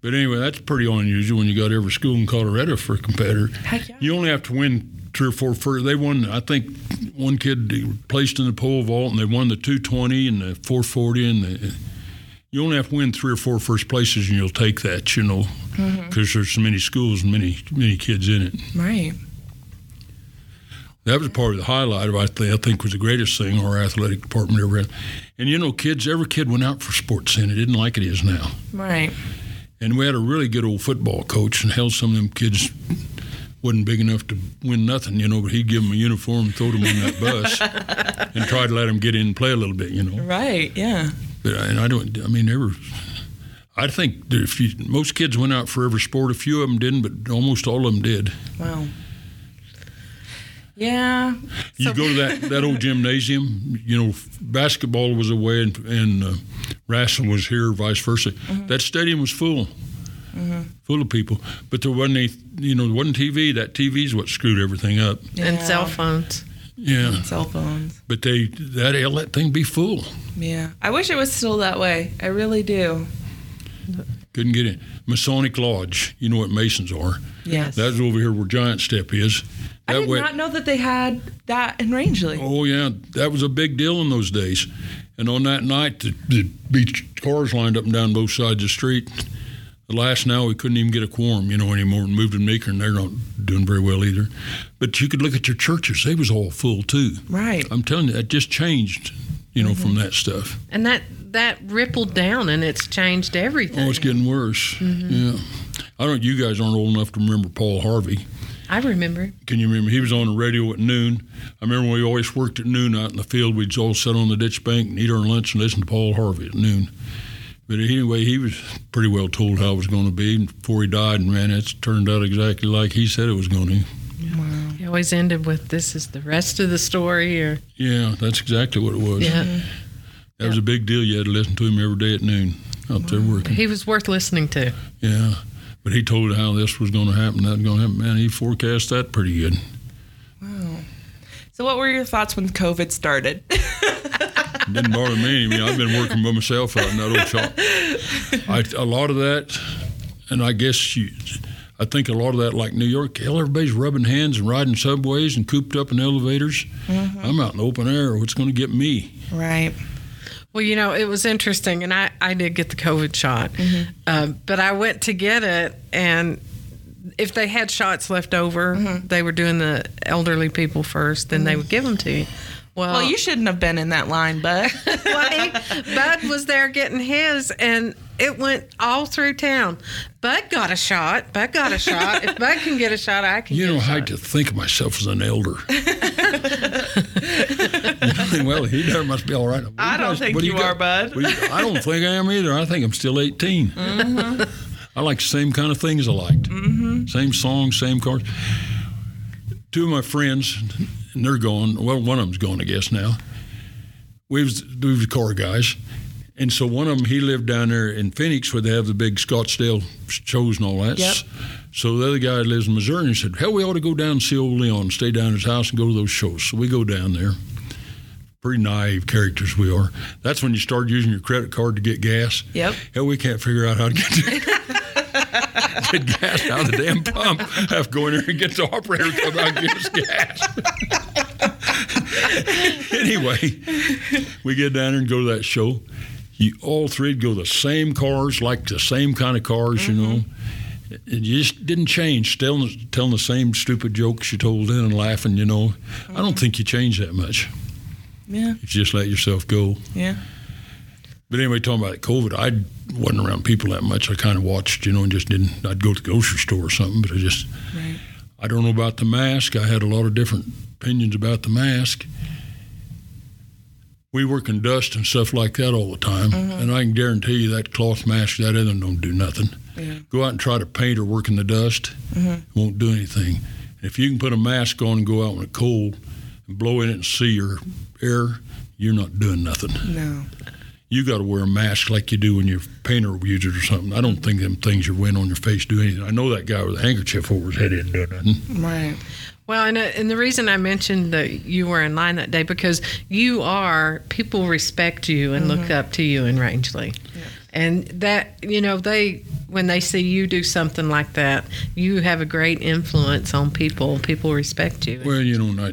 But anyway, that's pretty unusual when you got every school in Colorado for a competitor. Heck yeah. You only have to win three or four first. They won, I think, one kid placed in the pole vault, and they won the 220 and the 440, and the. You only have to win three or four first places, and you'll take that, you know, mm-hmm. because there's so many schools and many many kids in it. Right. That was part of the highlight of I think, I think was the greatest thing our athletic department ever had. And you know, kids, every kid went out for sports then. It didn't like it is now. Right. And we had a really good old football coach, and hell, some of them kids wasn't big enough to win nothing, you know. But he'd give them a uniform, throw them on that bus, and try to let them get in and play a little bit, you know. Right. Yeah. But and I don't. I mean, they were. I think if you, most kids went out for every sport. A few of them didn't, but almost all of them did. Wow. Yeah. You So- go to that, that old gymnasium, you know, basketball was away and, and uh, wrestling was here, vice versa. Mm-hmm. That stadium was full, Mm-hmm. full of people. But there wasn't any, you know, there wasn't TV. That TV's what screwed everything up. And cell phones. Yeah. And Cell phones. But they, that, hell, that thing be full. Yeah. I wish it was still that way. I really do. Couldn't get in. Masonic Lodge, you know what Masons are. Yes. That's over here where Giant Step is. That I did way, not know that they had that in Rangely. Oh yeah, that was a big deal in those days. And on that night, the, the beach cars lined up and down both sides of the street. Last now we couldn't even get a quorum, you know, anymore. And moved to Meeker, and they're not doing very well either. But you could look at your churches; they was all full too. Right. I'm telling you, that just changed, you know, from mm-hmm. that stuff. And that that rippled down and it's changed everything. Oh, it's getting worse. Mm-hmm. Yeah, I don't. You guys aren't old enough to remember Paul Harvey. I remember. Can you remember? He was on the radio at noon. I remember we always worked at noon out in the field. We'd all sit on the ditch bank and eat our lunch and listen to Paul Harvey at noon. But anyway, he was pretty well told how it was going to be before he died, and man, it's turned out exactly like he said it was going to. Wow. He always ended with this is the rest of the story or Yeah, that's exactly what it was. yeah. That was a big deal. You had to listen to him every day at noon out there working. He was worth listening to. Yeah. But he told how this was going to happen, that was going to happen. Man, he forecast that pretty good. Wow. So, what were your thoughts when COVID started? It didn't bother me. I mean, I've been working by myself out in that old shop. I, a lot of that, and I guess you, I think a lot of that, like New York, hell, everybody's rubbing hands and riding subways and cooped up in elevators. I'm out in the open air. What's going to get me? right. Well, you know, it was interesting, and I, I did get the COVID shot, Mm-hmm. um, but I went to get it, and if they had shots left over, Mm-hmm. they were doing the elderly people first, then they would give them to you. Well, Well, you shouldn't have been in that line, bud. Buddy, Bud was there getting his, and it went all through town. Bud got a shot. Bud got a shot. If Bud can get a shot, I can You get know, a I shot. hate to think of myself as an elder. well, he there must be all right. What I don't guys- think what do you are, bud. what do you- I don't think I am either. I think I'm still 18. Mm-hmm. I like the same kind of things I liked. Mm-hmm. Same songs, same cars. Two of my friends, and they're going. Well, one of them's going, I guess, now. We was, we was car guys. And so one of them, he lived down there in Phoenix where they have the big Scottsdale shows and all that. Yep. So the other guy lives in Missouri and he said, Hell, we ought to go down and see old Leon stay down at his house and go to those shows. So we go down there. Pretty naive characters we are. That's when you start using your credit card to get gas. Yep. Hell, we can't figure out how to get, get gas out of the damn pump. Have to go in there and get the operator to come out and get us gas. anyway, we get down there and go to that show. You all three'd go the same cars, like the same kind of cars, you know. Mm-hmm. And you just didn't change, telling telling the same stupid jokes you told then and laughing, you know. I don't mm-hmm. think you changed that much. Yeah. You just let yourself go. Yeah. But anyway, talking about COVID, I wasn't around people that much. I kind of watched, you know, and just didn't. I'd go to the grocery store or something, but I just, Right. I don't know about the mask. I had a lot of different opinions about the mask. We work in dust and stuff like that all the time, mm-hmm. and I can guarantee you that cloth mask, that other one don't do nothing. Yeah. Go out and try to paint or work in the dust, mm-hmm. it won't do anything. If you can put a mask on and go out when it's cold and blow in it and see your air, you're not doing nothing No. You got to wear a mask like you do when you're a painter uses it or something. I don't think them things you're wearing on your face do anything. I know that guy with a handkerchief over his head didn't do nothing. Right. Well, and, uh, and the reason I mentioned that you were in line that day because you are people respect you and look up to you in Rangely, and that you know they when they see you do something like that, you have a great influence on people. People respect you. Well, you know, and I,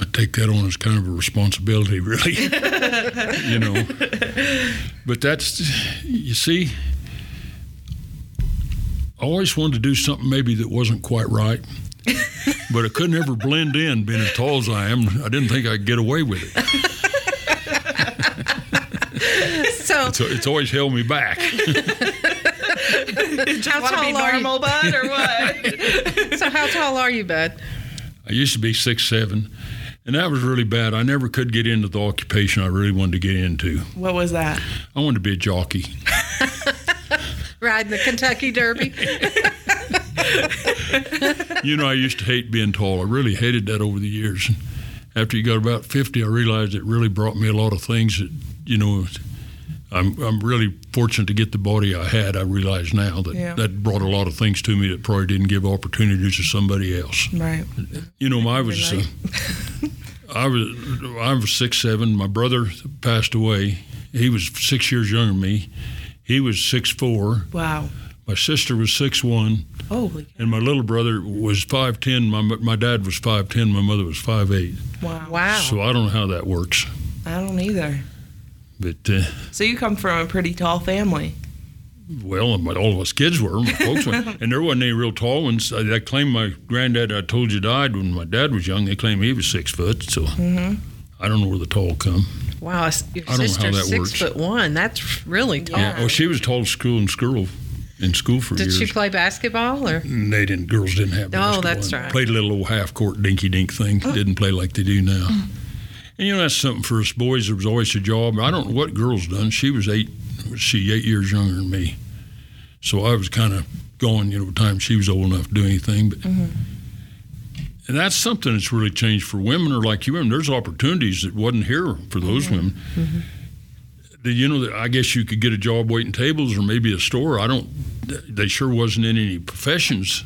I take that on as kind of a responsibility, really. you know, but that's you see. I always wanted to do something maybe that wasn't quite right, but I couldn't ever blend in. Being as tall as I am, I didn't think I'd get away with it. So So it's always held me back. how Want to be tall are you? bud, or what? So how tall are you, Bud? I used to be six seven, and that was really bad. I never could get into the occupation I really wanted to get into. what was that? I wanted to be a jockey. Riding the Kentucky Derby. You know, I used to hate being tall. I really hated that over the years. After you got about fifty, I realized it really brought me a lot of things that you know. I'm I'm really fortunate to get the body I had. I realize now that Yeah. that brought a lot of things to me that probably didn't give opportunities to somebody else. Right. You know, I was uh, I was I was six seven. My brother passed away. He was six years younger than me. He was six four. Wow. My sister was six one, Holy. and my little brother was five ten. My my dad was five ten. My mother was five eight. Wow. Wow. So I don't know how that works, I don't either. But uh, So you come from a pretty tall family. well, my, all of us kids were. My folks were, and there wasn't any real tall ones. I, I claim my granddad. I told you died when my dad was young. They claim he was six foot. So mm-hmm. I don't know where the tall come. Wow, your I don't know how that six works. foot one. That's really tall. Yeah. Oh, she was tall at school in school in school for Did years. Did she play basketball or? And they didn't. Girls didn't have. Oh, basketball. that's right. Played a little old half court dinky dink thing. Oh. Didn't play like they do now. Mm. And you know that's something for us boys. There was always a job. I don't know what girls done. She was eight. was She eight years younger than me. So I was kind of going. You know, the time she was old enough to do anything. But mm-hmm. and that's something that's really changed for women or like you women. There's opportunities that wasn't here for those women. Mm-hmm. The- You know, I guess you could get a job waiting tables or maybe a store. I don't. They sure wasn't in any professions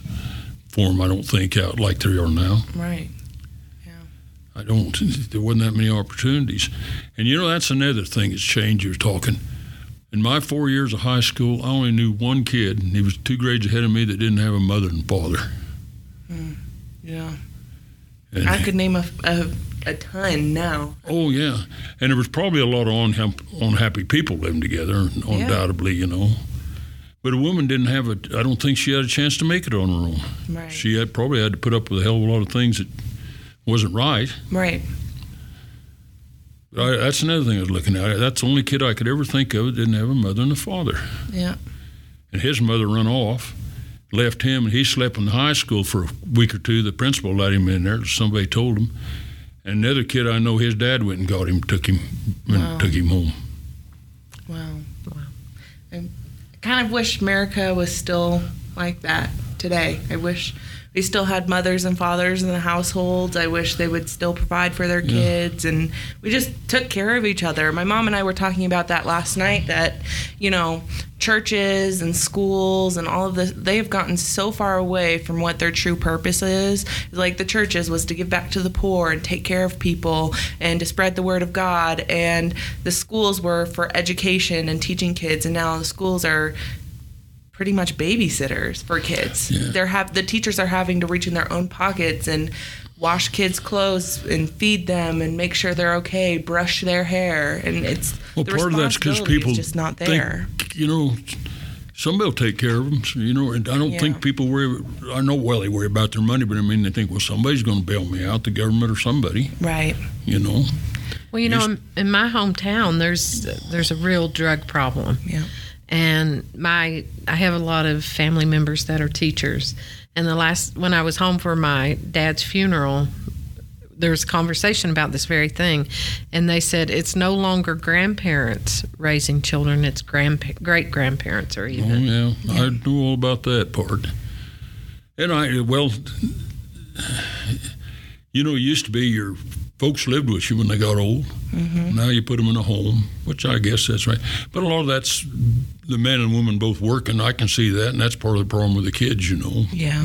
for them. I don't think out like they are now. Right. I don't. There wasn't that many opportunities, and you know that's another thing that's changed. You're talking. In my four years of high school, I only knew one kid, and he was two grades ahead of me that didn't have a mother and father. Mm, yeah. And, I could name a, a, a ton now. oh yeah, and there was probably a lot of unhappy, unhappy people living together, undoubtedly, you know. But a woman didn't have a. I don't think she had a chance to make it on her own. Right. She had probably had to put up with a hell of a lot of things that wasn't right. Right. I, that's another thing I was looking at. That's the only kid I could ever think of that didn't have a mother and a father. Yeah. And his mother run off, left him, and he slept in the high school for a week or two. The principal let him in there. Somebody told him. And another kid I know, his dad went and got him, took him, and Wow. took him home. Wow. Wow. I kind of wish America was still like that today. I wish we still had mothers and fathers in the households. I wish they would still provide for their kids and we just took care of each other. My mom and I were talking about that last night that, you know, churches and schools and all of this they have gotten so far away from what their true purpose is. Like the churches was to give back to the poor and take care of people and to spread the word of God and the schools were for education and teaching kids and now the schools are pretty much babysitters for kids. Yeah. They're have the teachers are having to reach in their own pockets and wash kids' clothes and feed them and make sure they're okay, brush their hair, and it's Well, the part of that's because people just not think, there. you know, somebody will take care of them. So, you know, and I don't Yeah. think people worry. I know well they worry about their money, but I mean they think, well, somebody's going to bail me out, the government or somebody. Right. You know. Well, you know, in, in my hometown, there's there's a real drug problem, Yeah. And my I have a lot of family members that are teachers. And the last when I was home for my dad's funeral, there was a conversation about this very thing, and they said it's no longer grandparents raising children; it's grandpa- great grandparents or Oh even. yeah, I knew all about that part. And I well, you know, it used to be your folks lived with you when they got old. Mm-hmm. Now you put them in a home, which I guess that's right. But a lot of that's the men and women both working. I can see that, and that's part of the problem with the kids. You know, Yeah.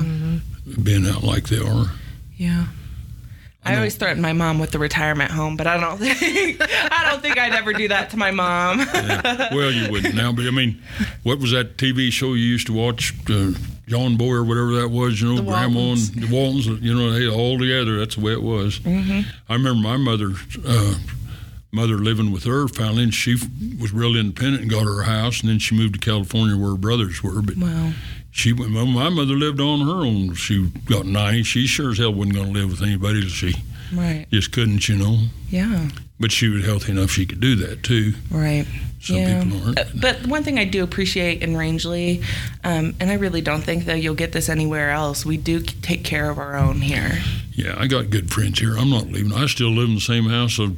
being out like they are. Yeah. I, know- always threaten my mom with the retirement home, but I don't think I don't think I'd ever do that to my mom. Yeah. well, you wouldn't now, but I mean, what was that TV show you used to watch? Uh, John Boy or whatever that was, you know, The Grandma Waltons. and the Waltons, you know, they all together. That's the way it was. Mm-hmm. I remember my mother, uh, mother living with her family, and she was real independent and got her house, and then she moved to California where her brothers were. But Wow. She, went- my mother lived on her own. She got ninety. She sure as hell wasn't going to live with anybody. till She Right. just couldn't, you know. Yeah. But she was healthy enough she could do that too. Right. Some yeah. people aren't. Uh, But one thing I do appreciate in Rangely, um, and I really don't think that you'll get this anywhere else, we do take care of our own here. Yeah, I got good friends here. I'm not leaving. I still live in the same house I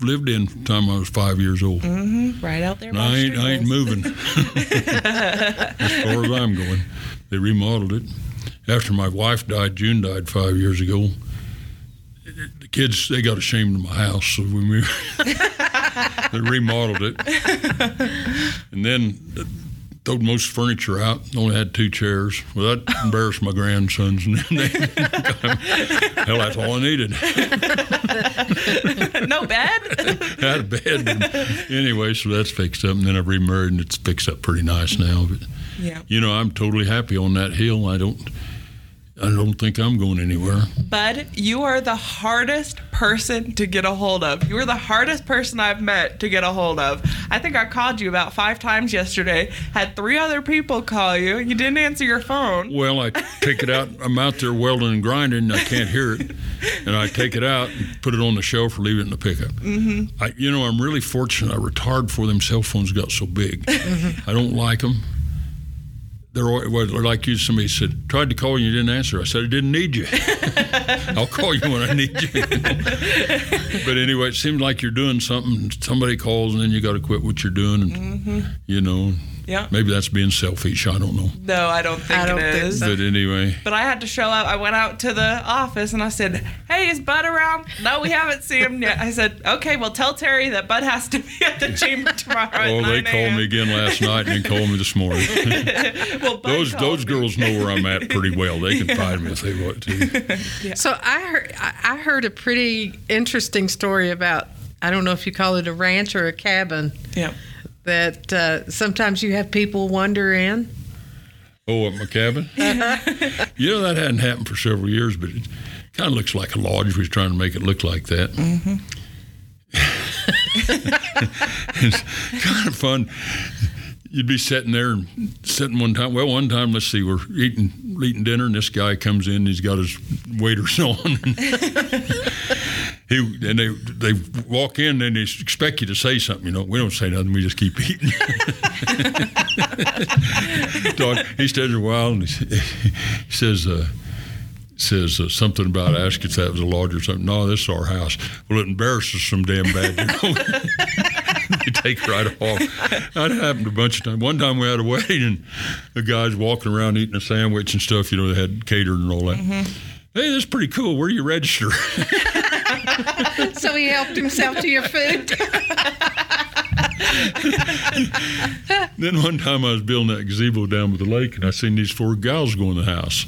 lived in from the time I was five years old. Mm-hmm. Right out there. By I ain't, I ain't moving as far as I'm going. They remodeled it. After my wife died, June died five years ago. The kids they got ashamed of my house, so we moved. they remodeled it, and then uh, threw most furniture out. Only had two chairs. Well, that embarrassed my grandsons, and they, hell, that's all I needed. no bed. had a bed. And anyway, so that's fixed up, and then I've remarried, and it's fixed up pretty nice now. But yeah. you know, I'm totally happy on that hill. I don't, I don't think I'm going anywhere. Bud, you are the hardest person to get a hold of. You are the hardest person I've met to get a hold of. I think I called you about five times yesterday. Had three other people call you. You didn't answer your phone. Well, I take it out. I'm out there welding and grinding, and I can't hear it. And I take it out and put it on the shelf or leave it in the pickup. Mm-hmm. I, you know, I'm really fortunate. I retired before them cell phones got so big. I don't like them. They're al- like you. Somebody said tried to call you, you didn't answer. I said I didn't need you. I'll call you when I need you. but anyway, it seems like you're doing something. Somebody calls, and then you got to quit what you're doing, and mm-hmm. you know, Yeah. maybe that's being selfish. I don't know. No, I don't think I don't it think is. so. But anyway. But I had to show up. I went out to the office and I said, Hey, is Bud around? No, we haven't seen him yet. I said, Okay, well, tell Terry that Bud has to be at the chamber tomorrow. at Oh, they called me again last night and then called me this morning. Well, Bud those those me. girls know where I'm at pretty well. They can find me if they want to. Yeah. So I heard I I heard a pretty interesting story about I don't know if you call it a ranch or a cabin Yeah. That uh, sometimes you have people wander in. Oh, at my cabin? you know, that hadn't happened for several years, but it kind of looks like a lodge. We was trying to make it look like that. it's kind of fun. You'd be sitting there and sitting one time. Well, one time, let's see, we're eating eating dinner, and this guy comes in. He's got his waiters on. He and they they walk in and they expect you to say something. You know, we don't say nothing. We just keep eating. so he stays a while and he, he says. Uh, says uh, something about ask if that was a lodge or something. No, this is our house. Well, it embarrasses some damn bad, you know. you take right off. That happened a bunch of times. One time we had a wedding and the guys walking around eating a sandwich and stuff. You know, they had catered and all that. Hey, this is pretty cool. Where do you register? So he helped himself to your food. then one time I was building that gazebo down by the lake and I seen these four gals go in the house.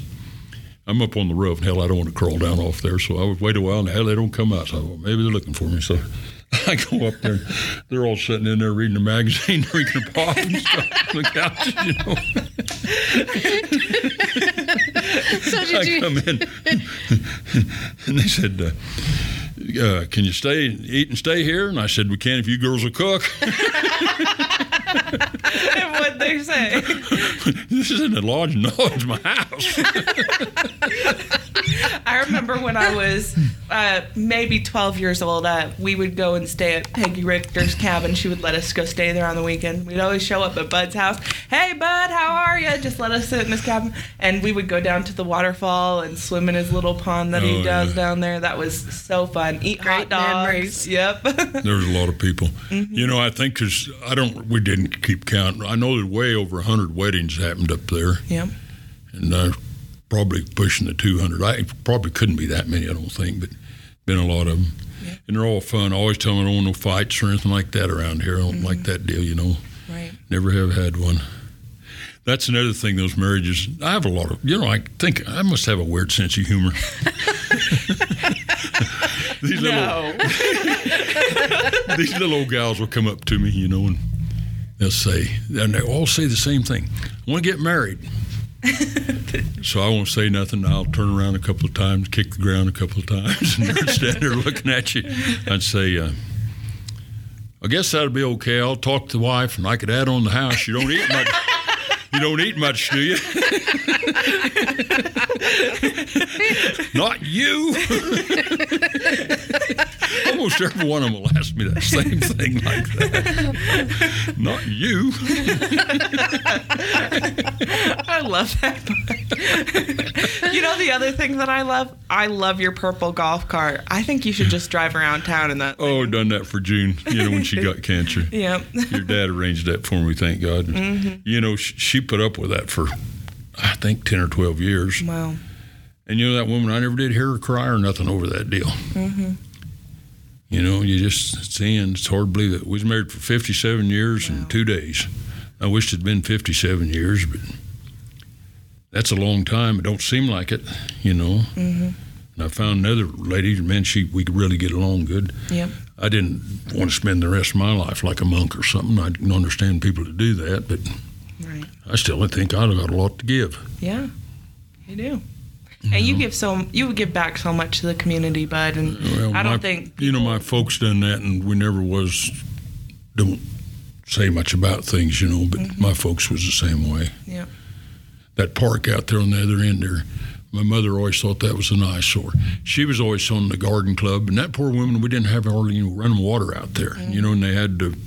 I'm up on the roof. And hell, I don't want to crawl down off there. So I would wait a while and hell, they don't come out. So I thought, maybe they're looking for me. So I go up there. They're all sitting in there reading a magazine, drinking a pop and stuff on the couch. You know, So did I you? come in, and they said, uh, uh, "Can you stay, eat, and stay here?" And I said, "We can if you girls will cook." and what they say. this isn't a lodge, no, it's my house. I remember when I was uh, maybe 12 years old, uh, we would go and stay at Peggy Richter's cabin. She would let us go stay there on the weekend. We'd always show up at Bud's house. Hey, Bud, how are you? Just let us sit in his cabin. And we would go down to the waterfall and swim in his little pond that Oh, he does yeah. down there. That was so fun. Eat hot Great dogs. memories. Yep. There was a lot of people. You know, I think because I don't, we didn't keep count. I know that way over hundred weddings happened up there. yep. and uh, probably pushing the 200. I probably couldn't be that many, I don't think, but been a lot of them. And they're all fun. I always tell them I don't want no fights or anything like that around here. I don't like that deal, you know. Right. Never have had one. That's another thing. Those marriages. I have a lot of. You know, I think I must have a weird sense of humor. these little these little old gals will come up to me, you know, and they'll say, and they all say the same thing. I want to get married. so I won't say nothing. I'll turn around a couple of times, kick the ground a couple of times, and they're standing there looking at you. I'd say, uh, I guess that'd be okay. I'll talk to the wife, and I could add on the house. You don't eat much. You don't eat much, do you? Not you. Almost every one of them will ask me that same thing like that. Not you. I love that. you know the other thing that I love? I love your purple golf cart. I think you should just drive around town in that. Oh, done that for June. You know when she got cancer. Yep. Your dad arranged that for me, thank God. Mm-hmm. You know sh- she put up with that for I think ten or twelve years. Wow. And you know that woman, I never did hear her cry or nothing over that deal. Mm-hmm. You know, you just seeing it's hard to believe that we was married for 57 years Wow. and two days. I wish it'd been 57 years, but that's a long time. It don't seem like it, you know. Mm-hmm. And I found another lady, man, she we could really get along good. Yep. I didn't want to spend the rest of my life like a monk or something. I can understand people to do that, but Right. I still think I've got a lot to give. Yeah. You do. And you give so you would give back so much to the community, bud. And Well, I don't my- think you know my folks done that, and we never was don't say much about things, you know. But my folks was the same way. Mm-hmm. That park out there on the other end there. My mother always thought that was an eyesore. She was always on the garden club, and that poor woman, we didn't have hardly any running water out there, Mm-hmm. you know. And they had the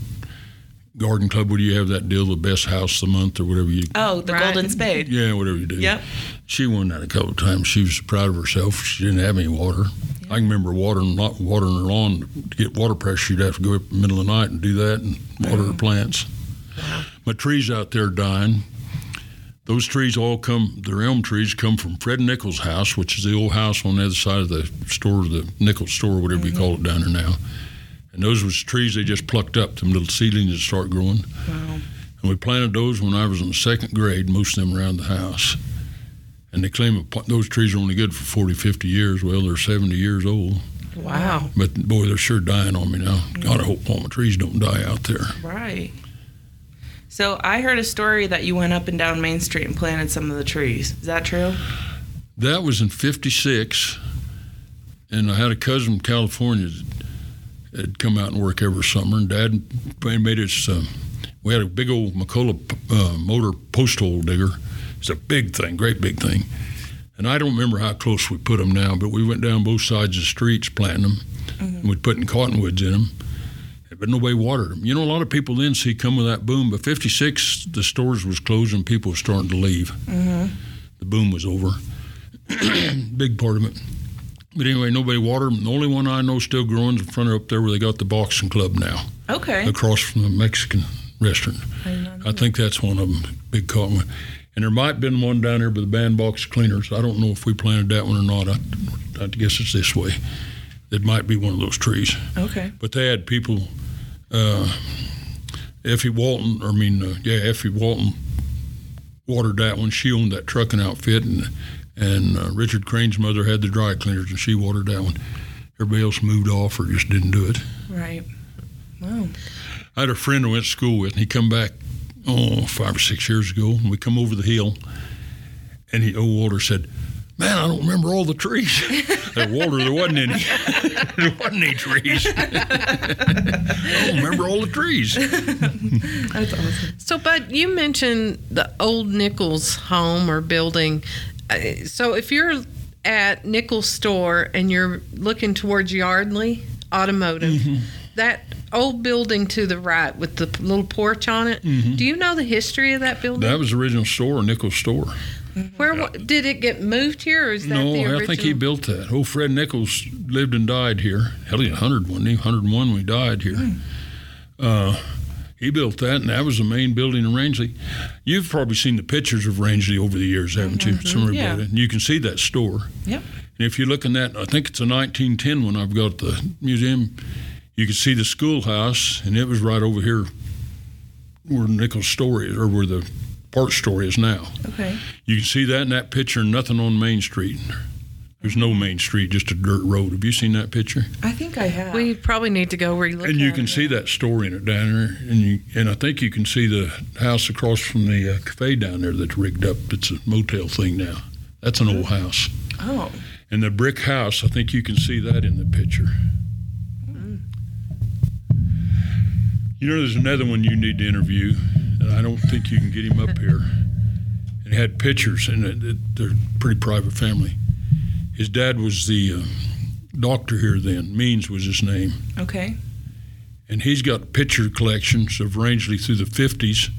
garden club. Where you have that deal, the best house of the month or whatever you? Oh, the Right. golden spade. Yeah, whatever you do. Yep. She won that a couple of times. She was proud of herself. She didn't have any water. I can remember watering not watering her lawn to get water pressure. You'd have to go up in the middle of the night and do that and water her mm-hmm. plants. My trees out there dying. Those trees all come. Their elm trees come from Fred Nichols' house, which is the old house on the other side of the store, the Nichols store, whatever you mm-hmm. call it down there now. And those was trees they just plucked up, them little seedlings that start growing. Wow. And we planted those when I was in the second grade, most of them around the house. And they claim those trees are only good for 40, 50 years. Well, they're 70 years old. Wow. But boy, they're sure dying on me now. Mm-hmm. God, I hope all my trees don't die out there. Right. So I heard a story that you went up and down Main Street and planted some of the trees. Is that true? That was in 56. And I had a cousin from California that had come out and work every summer. And Dad made us, uh, we had a big old McCulloch uh, motor post hole digger. It's a big thing, great big thing. And I don't remember how close we put them now, but we went down both sides of the streets planting them. And we'd putting cottonwoods in them. But nobody watered them. You know, a lot of people then see come with that boom. But 56, the stores was closing, people were starting to leave. The boom was over. Big part of it. But anyway, nobody watered them. The only one I know still growing is in front of up there where they got the boxing club now, Okay. across from the Mexican restaurant. I think that's one of them, big cotton one. And there might have been one down there by the bandbox cleaners. I don't know if we planted that one or not. I, I guess it's this way. It might be one of those trees. Okay. But they had people, uh, Effie Walton, I mean, uh, yeah, Effie Walton watered that one. She owned that trucking outfit, and and uh, Richard Crane's mother had the dry cleaners, and she watered that one. Everybody else moved off or just didn't do it. Right. Wow. I had a friend I went to school with, and he come back, oh, five or six years ago, and we come over the hill, and he, old Walter said, Man, I don't remember all the trees. Said, Walter, there wasn't any. there wasn't any trees. I don't remember all the trees. That's awesome. So, but you mentioned the old Nichols home or building. So, if you're at Nichols store and you're looking towards Yardley Automotive, mm-hmm. that old building to the right with the little porch on it, mm-hmm. do you know the history of that building? That was the original store, Nichols store. Where did it get moved here, or is that No, the original? I think he built that. Old Fred Nichols lived and died here. Hell, he was 100, wasn't he? 101 when he died here. Hmm. Uh, he built that, and that was the main building in Rangely. You've probably seen the pictures of Rangely over the years, haven't you? Mm-hmm. Some Yeah. And you can see that store. Yep. And if you look in that, I think it's a 1910 one I've got the museum. You can see the schoolhouse, and it was right over here where Nichols' store is, or where the parts store is now. Okay. You can see that in that picture, nothing on Main Street. There's no Main Street, just a dirt road. Have you seen that picture? I think I have. We probably need to go where you relook. and you at can it. see that store in it down there, and you and I think you can see the house across from the uh, cafe down there that's rigged up. It's a motel thing now. That's an old house, oh. and the brick house. I think you can see that in the picture. You know, there's another one you need to interview, and I don't think you can get him up here. And he had pictures, and it, it, they're pretty private family. His dad was the uh, doctor here then. Means was his name Okay. and he's got picture collections of Rangely through the 50s.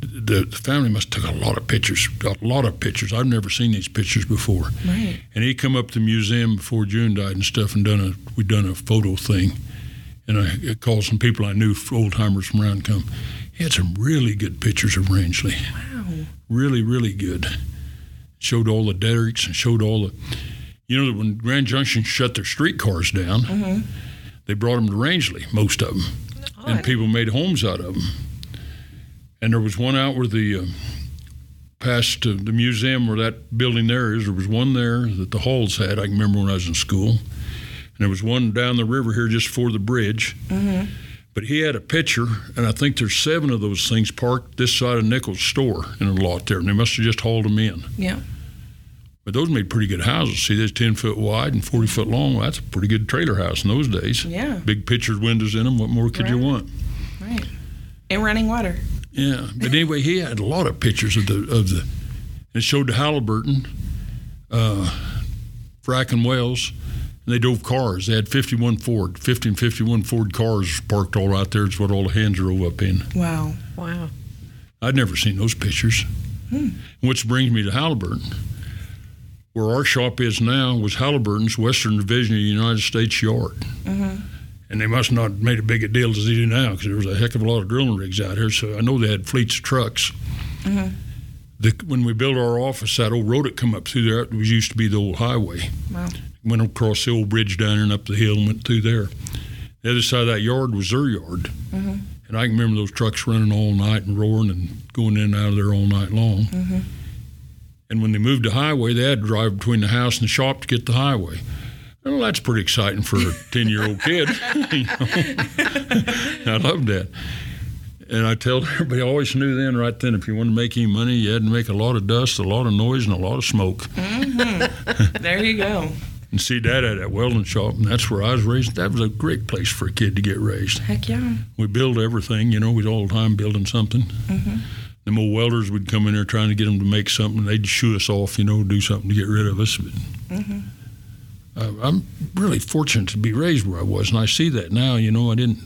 The, the family must have took a lot of pictures, a lot of pictures. I've never seen these pictures before. Right. And he come up to the museum before June died and stuff, and done a we done a photo thing. And I, I called some people I knew, old timers from around, come. He had some really good pictures of Rangely, Wow. really, really good. Showed all the derricks and showed all the, you know, that when Grand Junction shut their streetcars down, they brought them to Rangely, most of them and people made homes out of them. And there was one out where the uh, past uh, the museum where that building there is. There was one there that the Halls had. I can remember when I was in school, and there was one down the river here just before the bridge. But he had a picture, and I think there's seven of those things parked this side of Nichols' store in a lot there, and they must have just hauled them in. Yeah. But those made pretty good houses. See, there's 10 foot wide and 40 foot long. Well, that's a pretty good trailer house in those days. Yeah. Big pictured windows in them. What more could you want? Right. And running water. Yeah, but anyway, he had a lot of pictures of the of the. It showed the Halliburton, uh, Frack and Wells, and they drove cars. They had 51 Ford, 50 and 51 Ford cars parked all out there. It's what all the hands drove up in. Wow. Wow. I'd never seen those pictures. Hmm. Which brings me to Halliburton. Where our shop is now was Halliburton's Western Division of the United States Yard. Mm-hmm. And they must not have made a big a deal as they do now because there was a heck of a lot of drilling rigs out here. So I know they had fleets of trucks. Mm-hmm. The, when we built our office, that old road that come up through there it was used to be the old highway. Wow. Went across the old bridge down there and up the hill and went through there. The other side of that yard was their yard. Mm-hmm. And I can remember those trucks running all night and roaring and going in and out of there all night long. And when they moved to highway, they had to drive between the house and the shop to get the highway. Well, that's pretty exciting for a 10 year old kid. I loved that. And I tell everybody, I always knew then, right then, if you wanted to make any money, you had to make a lot of dust, a lot of noise, and a lot of smoke. Mm-hmm. There you go. And see, Dad had that welding shop, and that's where I was raised. That was a great place for a kid to get raised. Heck yeah. We build everything, you know, we'd all the time building something. Mm-hmm. Them old welders would come in there trying to get them to make something. They'd shoo us off, you know, do something to get rid of us. But, uh, I'm really fortunate to be raised where I was, and I see that now. You know, I didn't.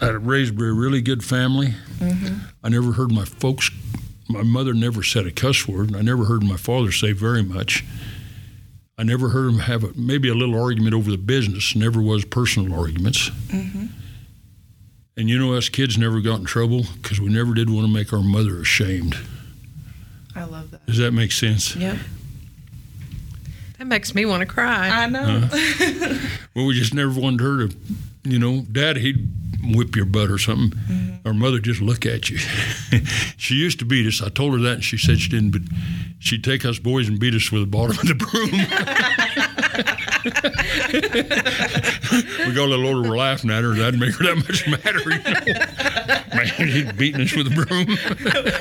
I was raised by a really good family. I never heard my folks. My mother never said a cuss word, and I never heard my father say very much. I never heard him have a, maybe a little argument over the business. Never was personal arguments. And you know, us kids never got in trouble because we never did want to make our mother ashamed. I love that. Does that make sense? Yep. That makes me want to cry. I know. Well, we just never wanted her to, you know, Dad, he'd whip your butt or something. Mm-hmm. Our mother just look at you. she used to beat us. I told her that, and she said she didn't, but she'd take us boys and beat us with the bottom of the broom. we got a little older, we're laughing at her. That'd make her that much madder. You know? Man, he's beating us with a broom.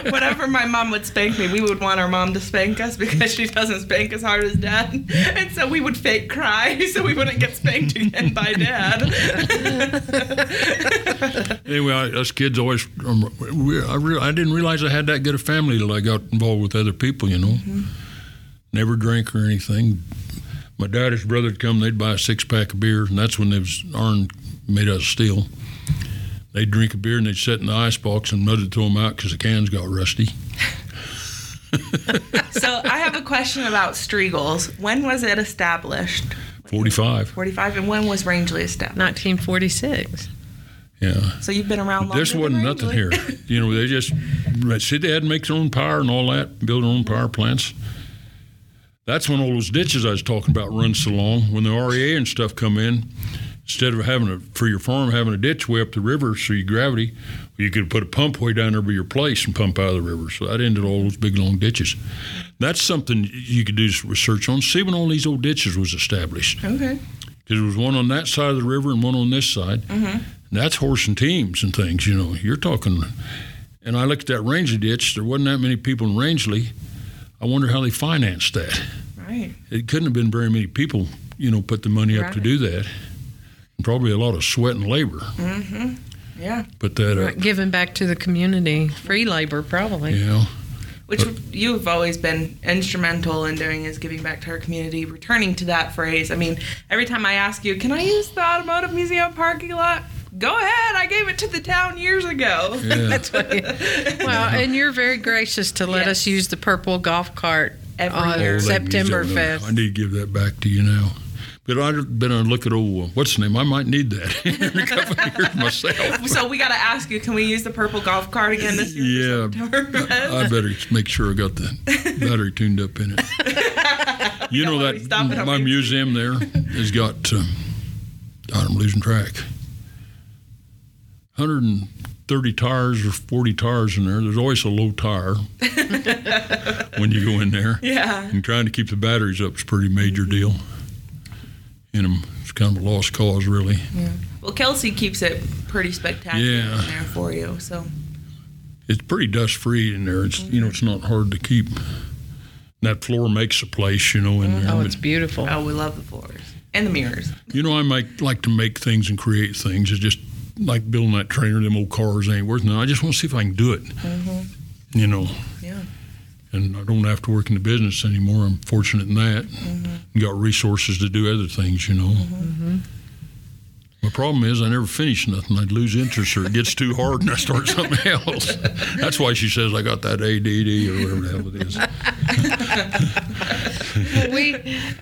Whenever my mom would spank me, we would want our mom to spank us because she doesn't spank as hard as dad. And so we would fake cry so we wouldn't get spanked again by dad. anyway, I, us kids always, um, we, I, re- I didn't realize I had that good a family till I got involved with other people, you know. Never drank or anything. My dad, his brother would come, they'd buy a six pack of beer, and that's when they was iron made out of steel. They'd drink a beer and they'd sit in the ice box and mother'd throw them out because the cans got rusty. So I have a question about Striegels. When was it established? 45. 45. And when was Rangely established? 1946. Yeah. So you've been around longer This wasn't than nothing here. You know, they just see they had to make their own power and all that, build their own power plants. That's when all those ditches I was talking about run so long. When the REA and stuff come in, instead of having a for your farm having a ditch way up the river so you gravity, you could put a pump way down there by your place and pump out of the river. So that ended all those big long ditches. That's something you could do some research on. See when all these old ditches was established Okay. because there was one on that side of the river and one on this side. Mm-hmm. And that's horse and teams and things, you know. You're talking. And I looked at that Rangely ditch. There wasn't that many people in Rangely. I wonder how they financed that. Right. It couldn't have been very many people, you know, put the money up to do that. And probably a lot of sweat and labor. Mm-hmm. Yeah. Put that Right, up. giving back to the community, free labor probably. You know. Which you've always been instrumental in doing is giving back to our community, returning to that phrase. I mean, every time I ask you, can I use the Automotive Museum parking lot? Go ahead. I gave it to the town years ago. Yeah. Well, and you're very gracious to let us use the purple golf cart Every on year. Oh, they can use that September one. 5th. I need to give that back to you now. But I've been on look at old, what's the name? I might need that in a couple of years myself. So we got to ask you, can we use the purple golf cart again this year? Yeah, for I better make sure I got the battery tuned up in it. You know wanna be stopping that my museum there has got. Um, God, I'm losing track. 130 tires or 40 tires in there. There's always a low tire when you go in there. yeah. And trying to keep the batteries up is a pretty major deal. And um, it's kind of a lost cause, really. Yeah. Well, Kelsey keeps it pretty spectacular Yeah. in there for you. So It's pretty dust free in there. It's you know it's not hard to keep. That floor makes a place, you know, in there. Oh, it's beautiful. oh, we love the floors and the mirrors. You know, I might like to make things and create things. It's just like building that trainer. Them old cars ain't worth nothing. I just want to see if I can do it. Mm-hmm. You know, Yeah. and I don't have to work in the business anymore. I'm fortunate in that. And got resources to do other things. You know. Mm-hmm. My problem is I never finish nothing. I'd lose interest or it gets too hard and I start something else. That's why she says I got that ADD or whatever the hell it is. we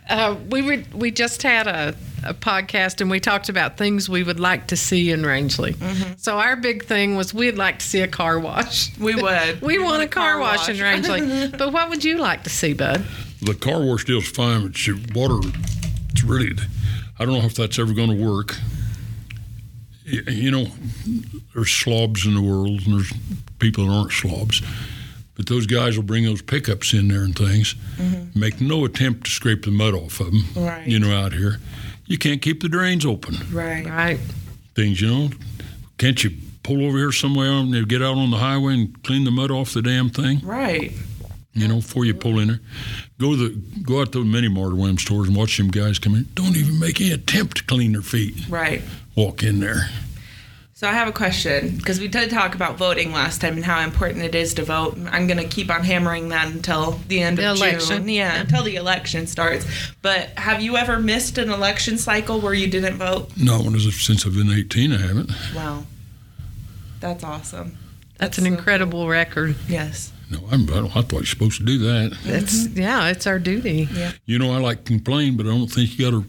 uh, we were we just had a, a podcast and we talked about things we would like to see in Rangely. So our big thing was we'd like to see a car wash. We would. We want a car, wash, in Rangely. but what would you like to see, Bud? The car wash deal's fine, but your water, it's really, I don't know if that's ever going to work. Y- You know, there's slobs in the world, and there's people that aren't slobs. But those guys will bring those pickups in there and things, mm-hmm. make no attempt to scrape the mud off of them. Right. You know, out here, you can't keep the drains open. Right. Right. Things, you know, can't you pull over here somewhere and get out on the highway and clean the mud off the damn thing? Right. you know, before you pull in there. Go to the go out to the mini mart or one of them stores and watch them guys come in. Don't even make any attempt to clean their feet. Right. Walk in there. So I have a question because we did talk about voting last time and how important it is to vote. I'm going to keep on hammering that until the end The of election. June. Yeah, until the election starts. But have you ever missed an election cycle where you didn't vote? No, since I've been 18, I haven't. Wow. That's awesome. That's, That's an so incredible record. Yes. No, I'm, I, don't, I thought you're supposed to do that. It's mm-hmm. yeah, it's our duty. You know, I like complain, but I don't think you got to.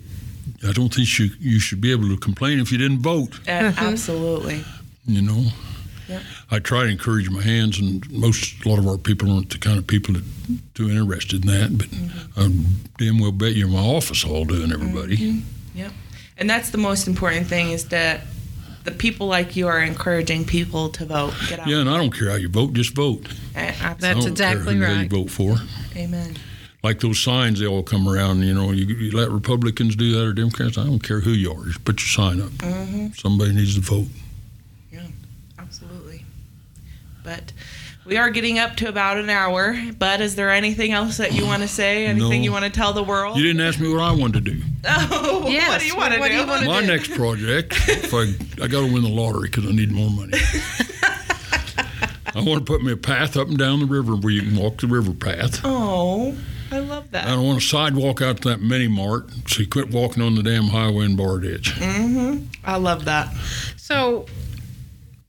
I don't think you you should be able to complain if you didn't vote. A- absolutely. You know. Yep. I try to encourage my hands, and most a lot of our people aren't the kind of people that too interested in that. But mm-hmm. I damn well bet you're in my office all doing everybody. Mm-hmm. Yep. And that's the most important thing is that the people like you are encouraging people to vote. Get out. Yeah, and I don't care how you vote, just vote. A- absolutely. That's I don't exactly care who right. you vote for. Amen. Like those signs they all come around. You know, you, you let Republicans do that or Democrats. I don't care who you are. Just put your sign up. Mm-hmm. Somebody needs to vote. Yeah, absolutely. But we are getting up to about an hour. But is there anything else that you want to say? Anything No. you want to tell the world? You didn't ask me what I wanted to do. Oh, yes. what do you want to do? do you wanna My do? next project, if I I got to win the lottery because I need more money. I want to put me a path up and down the river where you can walk the river path. Oh, I love that. I don't want a sidewalk out to that mini mart, so you quit walking on the damn highway in Bar Ditch. I love that. So,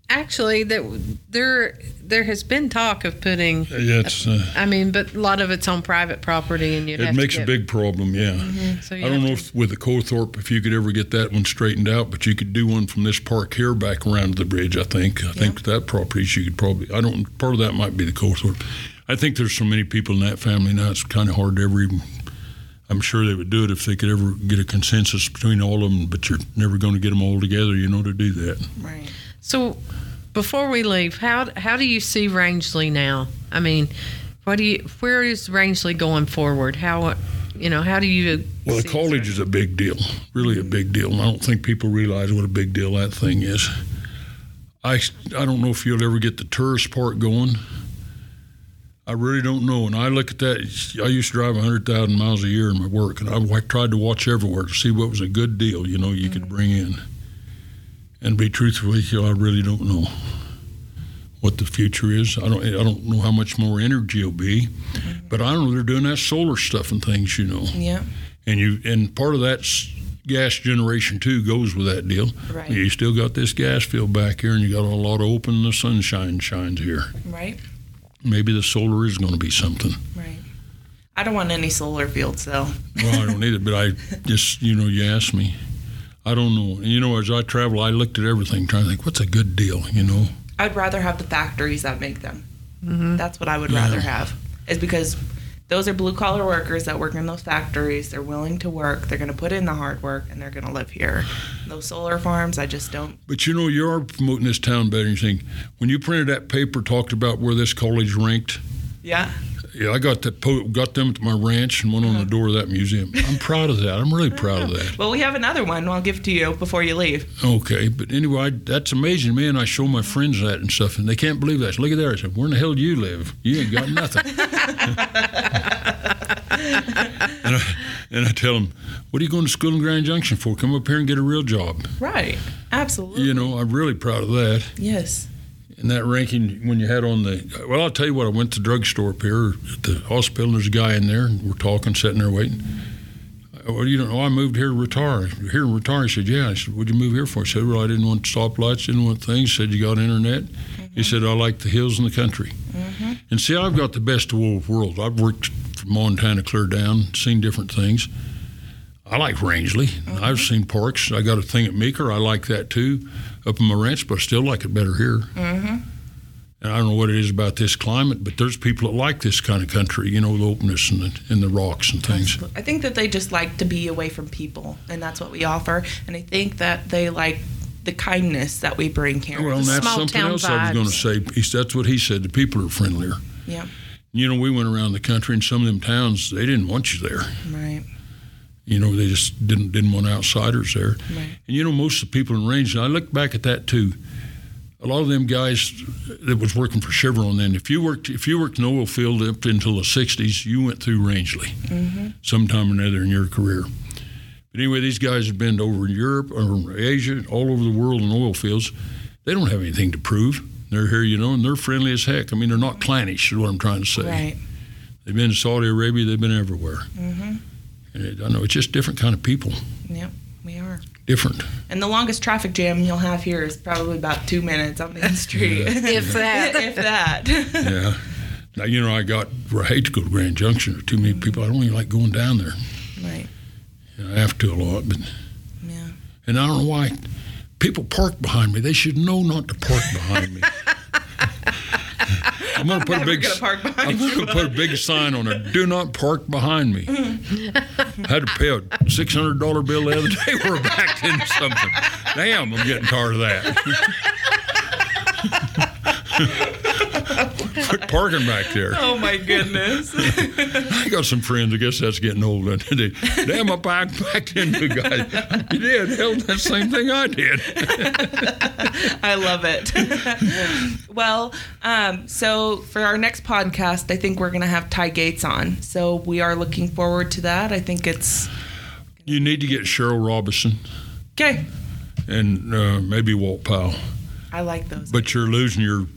actually, that there there has been talk of putting. Yeah, it's, uh, I mean, but a lot of it's on private property, and you'd it makes to a big problem, yeah. So I don't know to- if with the Cothorpe if you could ever get that one straightened out, but you could do one from this park here back around the bridge. I think. I think that property you could probably. I don't. Part of that might be the Cothorpe. I think there's so many people in that family now. It's kind of hard to ever even. I'm sure they would do it if they could ever get a consensus between all of them, but you're never going to get them all together, you know, to do that. Right. So, before we leave, how how do you see Rangely now? I mean, what do you? Where is Rangely going forward? How you know? How do you? Well, the college is a big deal, really a big deal. And I don't think people realize what a big deal that thing is. I, I don't know if you'll ever get the tourist part going. I really don't know. And I look at that. I used to drive 100,000 miles a year in my work, and I, tried to watch everywhere to see what was a good deal, you know, you could mm-hmm. bring in. And be truthful with you, I really don't know what the future is. I don't, I don't know how much more energy will be, mm-hmm. but I don't know they're doing that solar stuff and things, you know Yeah. and you and part of that gas generation too goes with that deal. Right. You still got this gas field back here, and you got a lot of open. The sunshine shines here. Right. Maybe the solar is going to be something. Right. I don't want any solar fields though. Well, I don't need it, but I just you know you asked me. I don't know. And you know, as I travel, I looked at everything, trying to think what's a good deal. You know, I'd rather have the factories that make them. Mm-hmm. That's what I would Yeah. rather have. Is because those are blue collar workers that work in those factories. They're willing to work. They're going to put in the hard work, and they're going to live here. Those solar farms, I just don't. but you know, you are promoting this town better. You think when you printed that paper, talked about where this college ranked. Yeah. Yeah, I got that. Po- got them at my ranch and went on the uh-huh. door of that museum. I'm proud of that. I'm really proud of that. Well, we have another one. I'll give it to you before you leave. Okay, but anyway, I, that's amazing, man. I show my friends that and stuff, and they can't believe that. Said, Look at there. I said, Where in the hell do you live? You ain't got nothing. and, I, and I tell them, What are you going to school in Grand Junction for? Come up here and get a real job. Right. Absolutely. You know, I'm really proud of that. Yes. And that ranking, when you had on the, well, I'll tell you what, I went to the drugstore up here at the hospital, and there's a guy in there, and we're talking, sitting there waiting. Well, you don't know, I moved here to retire. Here to retire? He said, Yeah. I said, What'd you move here for? I said, Well, I didn't want stoplights, didn't want things. He said, You got internet? He mm-hmm. said, I like the hills and the country. Mm-hmm. And see, I've got the best of both worlds. I've worked from Montana clear down, seen different things. I like Rangely. Mm-hmm. I've seen parks. I got a thing at Meeker. I like that too, up in my ranch, but I still like it better here. Mm-hmm. And I don't know what it is about this climate, but there's people that like this kind of country, you know, the openness and the, and the rocks and things. I think that they just like to be away from people, and that's what we offer. And I think that they like the kindness that we bring here. Well, and that's something else I was going to say. That's what he said. The people are friendlier. yeah. You know, we went around the country, and some of them towns they didn't want you there. Right. You know, they just didn't didn't want outsiders there. Right. And you know, most of the people in range. And I look back at that too. A lot of them guys that was working for Chevron then, if you worked if you worked in oil field up until the '60s, you went through Rangely sometime or another in your career. But anyway, these guys have been over in Europe or Asia, all over the world in oil fields. They don't have anything to prove. They're here, you know, and they're friendly as heck. I mean, they're not clannish, is what I'm trying to say. Right. They've been to Saudi Arabia. They've been everywhere. Mm-hmm. And it, I know it's just different kind of people. Yep. We are. Different. And the longest traffic jam you'll have here is probably about two minutes on Main Street. If that. if that. Yeah. Now you know I got. I hate to go to Grand Junction. There's too many mm-hmm. people. I don't even like going down there. right. You know, I have to a lot, but Yeah. and I don't know why people park behind me. They should know not to park behind me. I'm gonna put a big. park behind I'm you. gonna put a big sign on it. Do not park behind me. I had to pay a six hundred dollar bill the other day. We're backed into something. Damn, I'm getting tired of that. Quit parking back there. Oh my goodness. I got some friends. I guess that's getting old. They, Damn, I backed back into a guy. You did. Hell, that same thing I did. I love it. well, um, so for our next podcast, I think we're going to have Ty Gates on. So we are looking forward to that. I think it's You need to get Cheryl Robinson okay. and uh, maybe Walt Powell. I like those. But you're losing your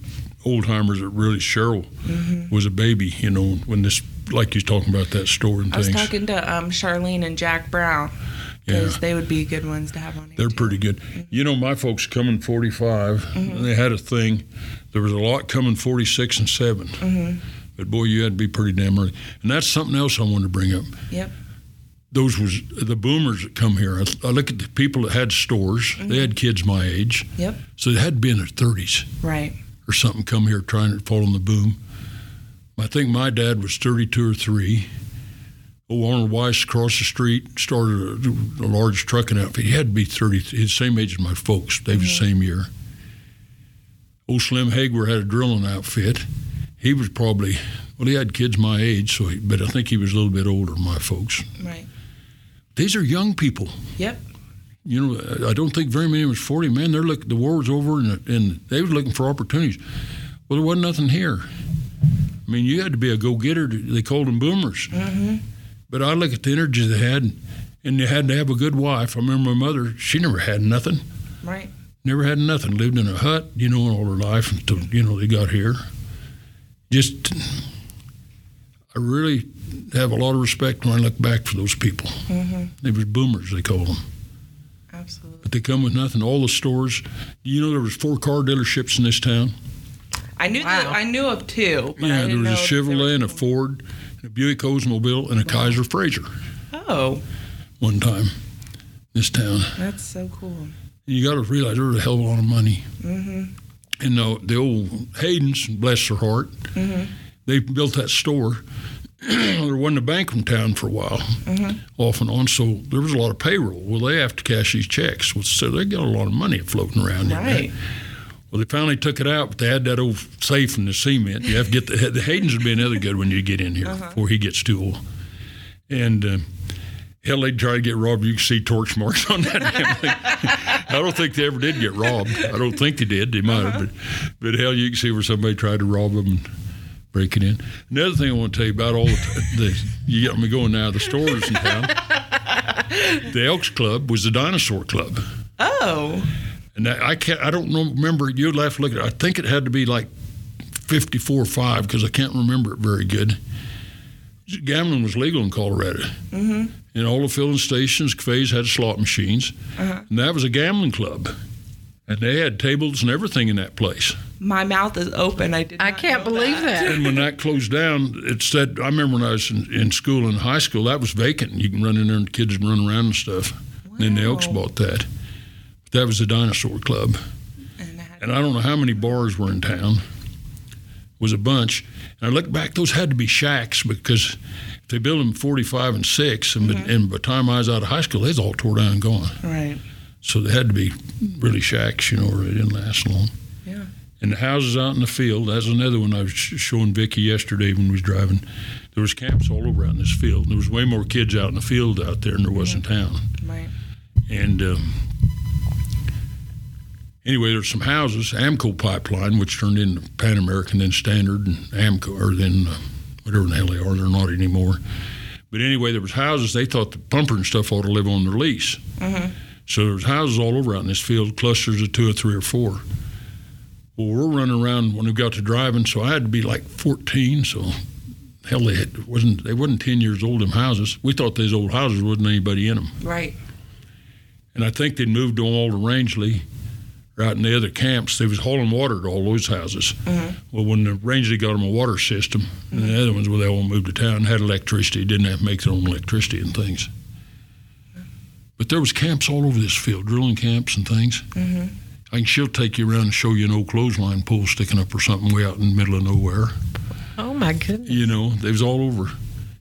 old timers that really Cheryl Mm-hmm. was a baby, you know, when this, like you're talking about that store and things. I was talking to um, Charlene and Jack Brown because Yeah. they would be good ones to have on here. They're too. pretty good. You know, my folks coming 45, Mm-hmm. they had a thing. There was a lot coming 46 and 7. Mm-hmm. But boy, you had to be pretty damn early. And that's something else I wanted to bring up. Yep. Those was the boomers that come here. I, I look at the people that had stores. They had kids my age, Yep. so they had to be in their 30s Right. Or something. Come here trying to fall on the boom. I think my dad was 32 or three. Oh, Arnold Weiss across the street started a, a large trucking outfit. He had to be 30, his same age as my folks. They was the mm-hmm. same year. Old Slim Hager had a drilling outfit. He was probably, well, he had kids my age, so he, but I think he was a little bit older than my folks. Right. These are young people. Yep. You know, I don't think very many was 40. men. they're look, the war was over and, and they was looking for opportunities. Well, there wasn't nothing here. I mean, you had to be a go-getter. They called them boomers. Mm-hmm. But I look at the energy they had, and they had to have a good wife. I remember my mother; she never had nothing. Right. Never had nothing. Lived in a hut, you know, all her life until you know they got here. Just, I really have a lot of respect when I look back for those people. Mm-hmm. They was boomers, they call them. Absolutely. But they come with nothing. All the stores. You know, there was four car dealerships in this town. I knew Wow. that I knew of two. But I yeah, there didn't was a know if there Chevrolet and a Ford, and a Buick Oldsmobile, and a Kaiser Frazer. Oh, One time, in this town. that's so cool. And you got to realize there was a hell of a lot of money. Mm-hmm. And the, the old Haydens, bless their heart, Mm-hmm. they built that store. there wasn't a bank in town for a while, Mm-hmm. off and on. So there was a lot of payroll. Well, they have to cash these checks. So they got a lot of money floating around. in. Right. Well, they finally took it out, but they had that old safe in the cement. You have to get the, the Hayden's would be another good one you get in here before he gets too old. And uh, hell, they'd try to get robbed. You can see torch marks on that damn thing. I don't think they ever did get robbed. I don't think they did. They might have, but, but hell, you can see where somebody tried to rob them and break it in. Another thing I want to tell you about all the, the you got me going now. The stores in town. The Elks Club was the dinosaur club. Oh, And that, I can't. I don't know, remember. You'd have to look at. it. I think it had to be like fifty-four five because I can't remember it very good. Gambling was legal in Colorado. Mm-hmm. And all the filling stations, cafes had slot machines, uh-huh. and that was a gambling club. And they had tables and everything in that place. my mouth is open. I did. I not can't know believe that. And when that closed down, it said, I remember when I was in, in school in high school, that was vacant. You can run in there and the kids can run around and stuff. And then the Elks bought that. But That was the dinosaur club. And I and I don't know how many bars were in town. It was a bunch. And I look back; those had to be shacks because if they built them 45 and six, and, mm-hmm. and by the time I was out of high school, they was all tore down and gone. right. So they had to be really shacks, you know, or they didn't last long. Yeah. And the houses out in the field. That's another one I was showing Vicky yesterday when we was driving. There was camps all over out in this field. There was way more kids out in the field out there than there was in town. Right. And um, anyway, there's some houses, Amco pipeline, which turned into Pan American, then Standard, and Amco, or then uh, whatever the hell they are. They're not anymore. But anyway, there was houses. They thought the pumper and stuff ought to live on their lease. So there was houses all over out in this field, clusters of two or three or four. Well, we're running around when we got to driving, so I had to be like 14. So hell, they had, wasn't they wasn't 10 years old. Them houses. We thought these old houses wasn't anybody in them. Right. And I think they'd moved them all to Rangely, right in the other camps. They was hauling water to all those houses. Mm-hmm. Well, when the Rangely got them a water system, and the other ones, well, they all moved to town, had electricity, didn't have to make their own electricity and things. But there was camps all over this field, drilling camps and things. Mm-hmm. I can she'll take you around and show you an old clothesline pole sticking up or something way out in the middle of nowhere. Oh my goodness. You know, they was all over.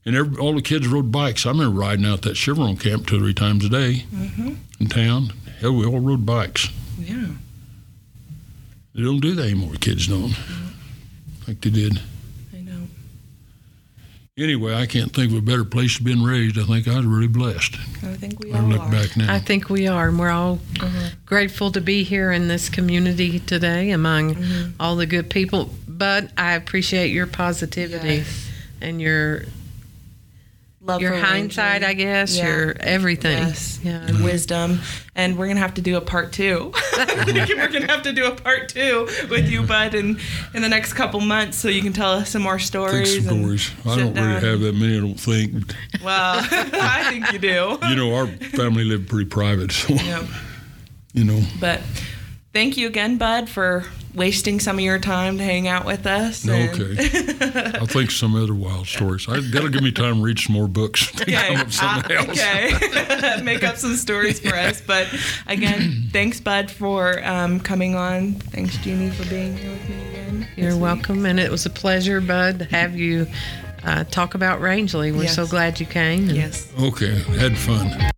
And every, all the kids rode bikes. I remember riding out that Chevron camp two or three times a day mm-hmm. in town. Hell, we all rode bikes. Yeah. They don't do that anymore. Kids don't. Mm-hmm. like they did. I know. Anyway, I can't think of a better place to been raised. I think I was really blessed. I think we I all look are. back now. I think we are, and we're all mm-hmm. grateful to be here in this community today among mm-hmm. all the good people. But I appreciate your positivity Yes. and your Love your hindsight, Ranger. I guess, Yeah. your everything. Yes, Yeah. and wisdom, and we're gonna have to do a part two. we're gonna have to do a part two with you, Bud, in in the next couple months, so you can tell us some more stories. some stories. I don't really have that many. I don't think. Well, I think you do. You know, our family lived pretty private, so Yeah. you know. But thank you again, Bud, for wasting some of your time to hang out with us. and- Okay. I'll think some other wild stories. I, that'll give me time to read some more books. Okay. up uh, else. okay. Make up some stories for us. But again, thanks, Bud, for um, coming on. Thanks, Jeannie, for being here with me again. You're this week. welcome, and it was a pleasure, Bud, to have you uh, talk about Rangely. We're so glad you came. and Yes. Okay. Had fun.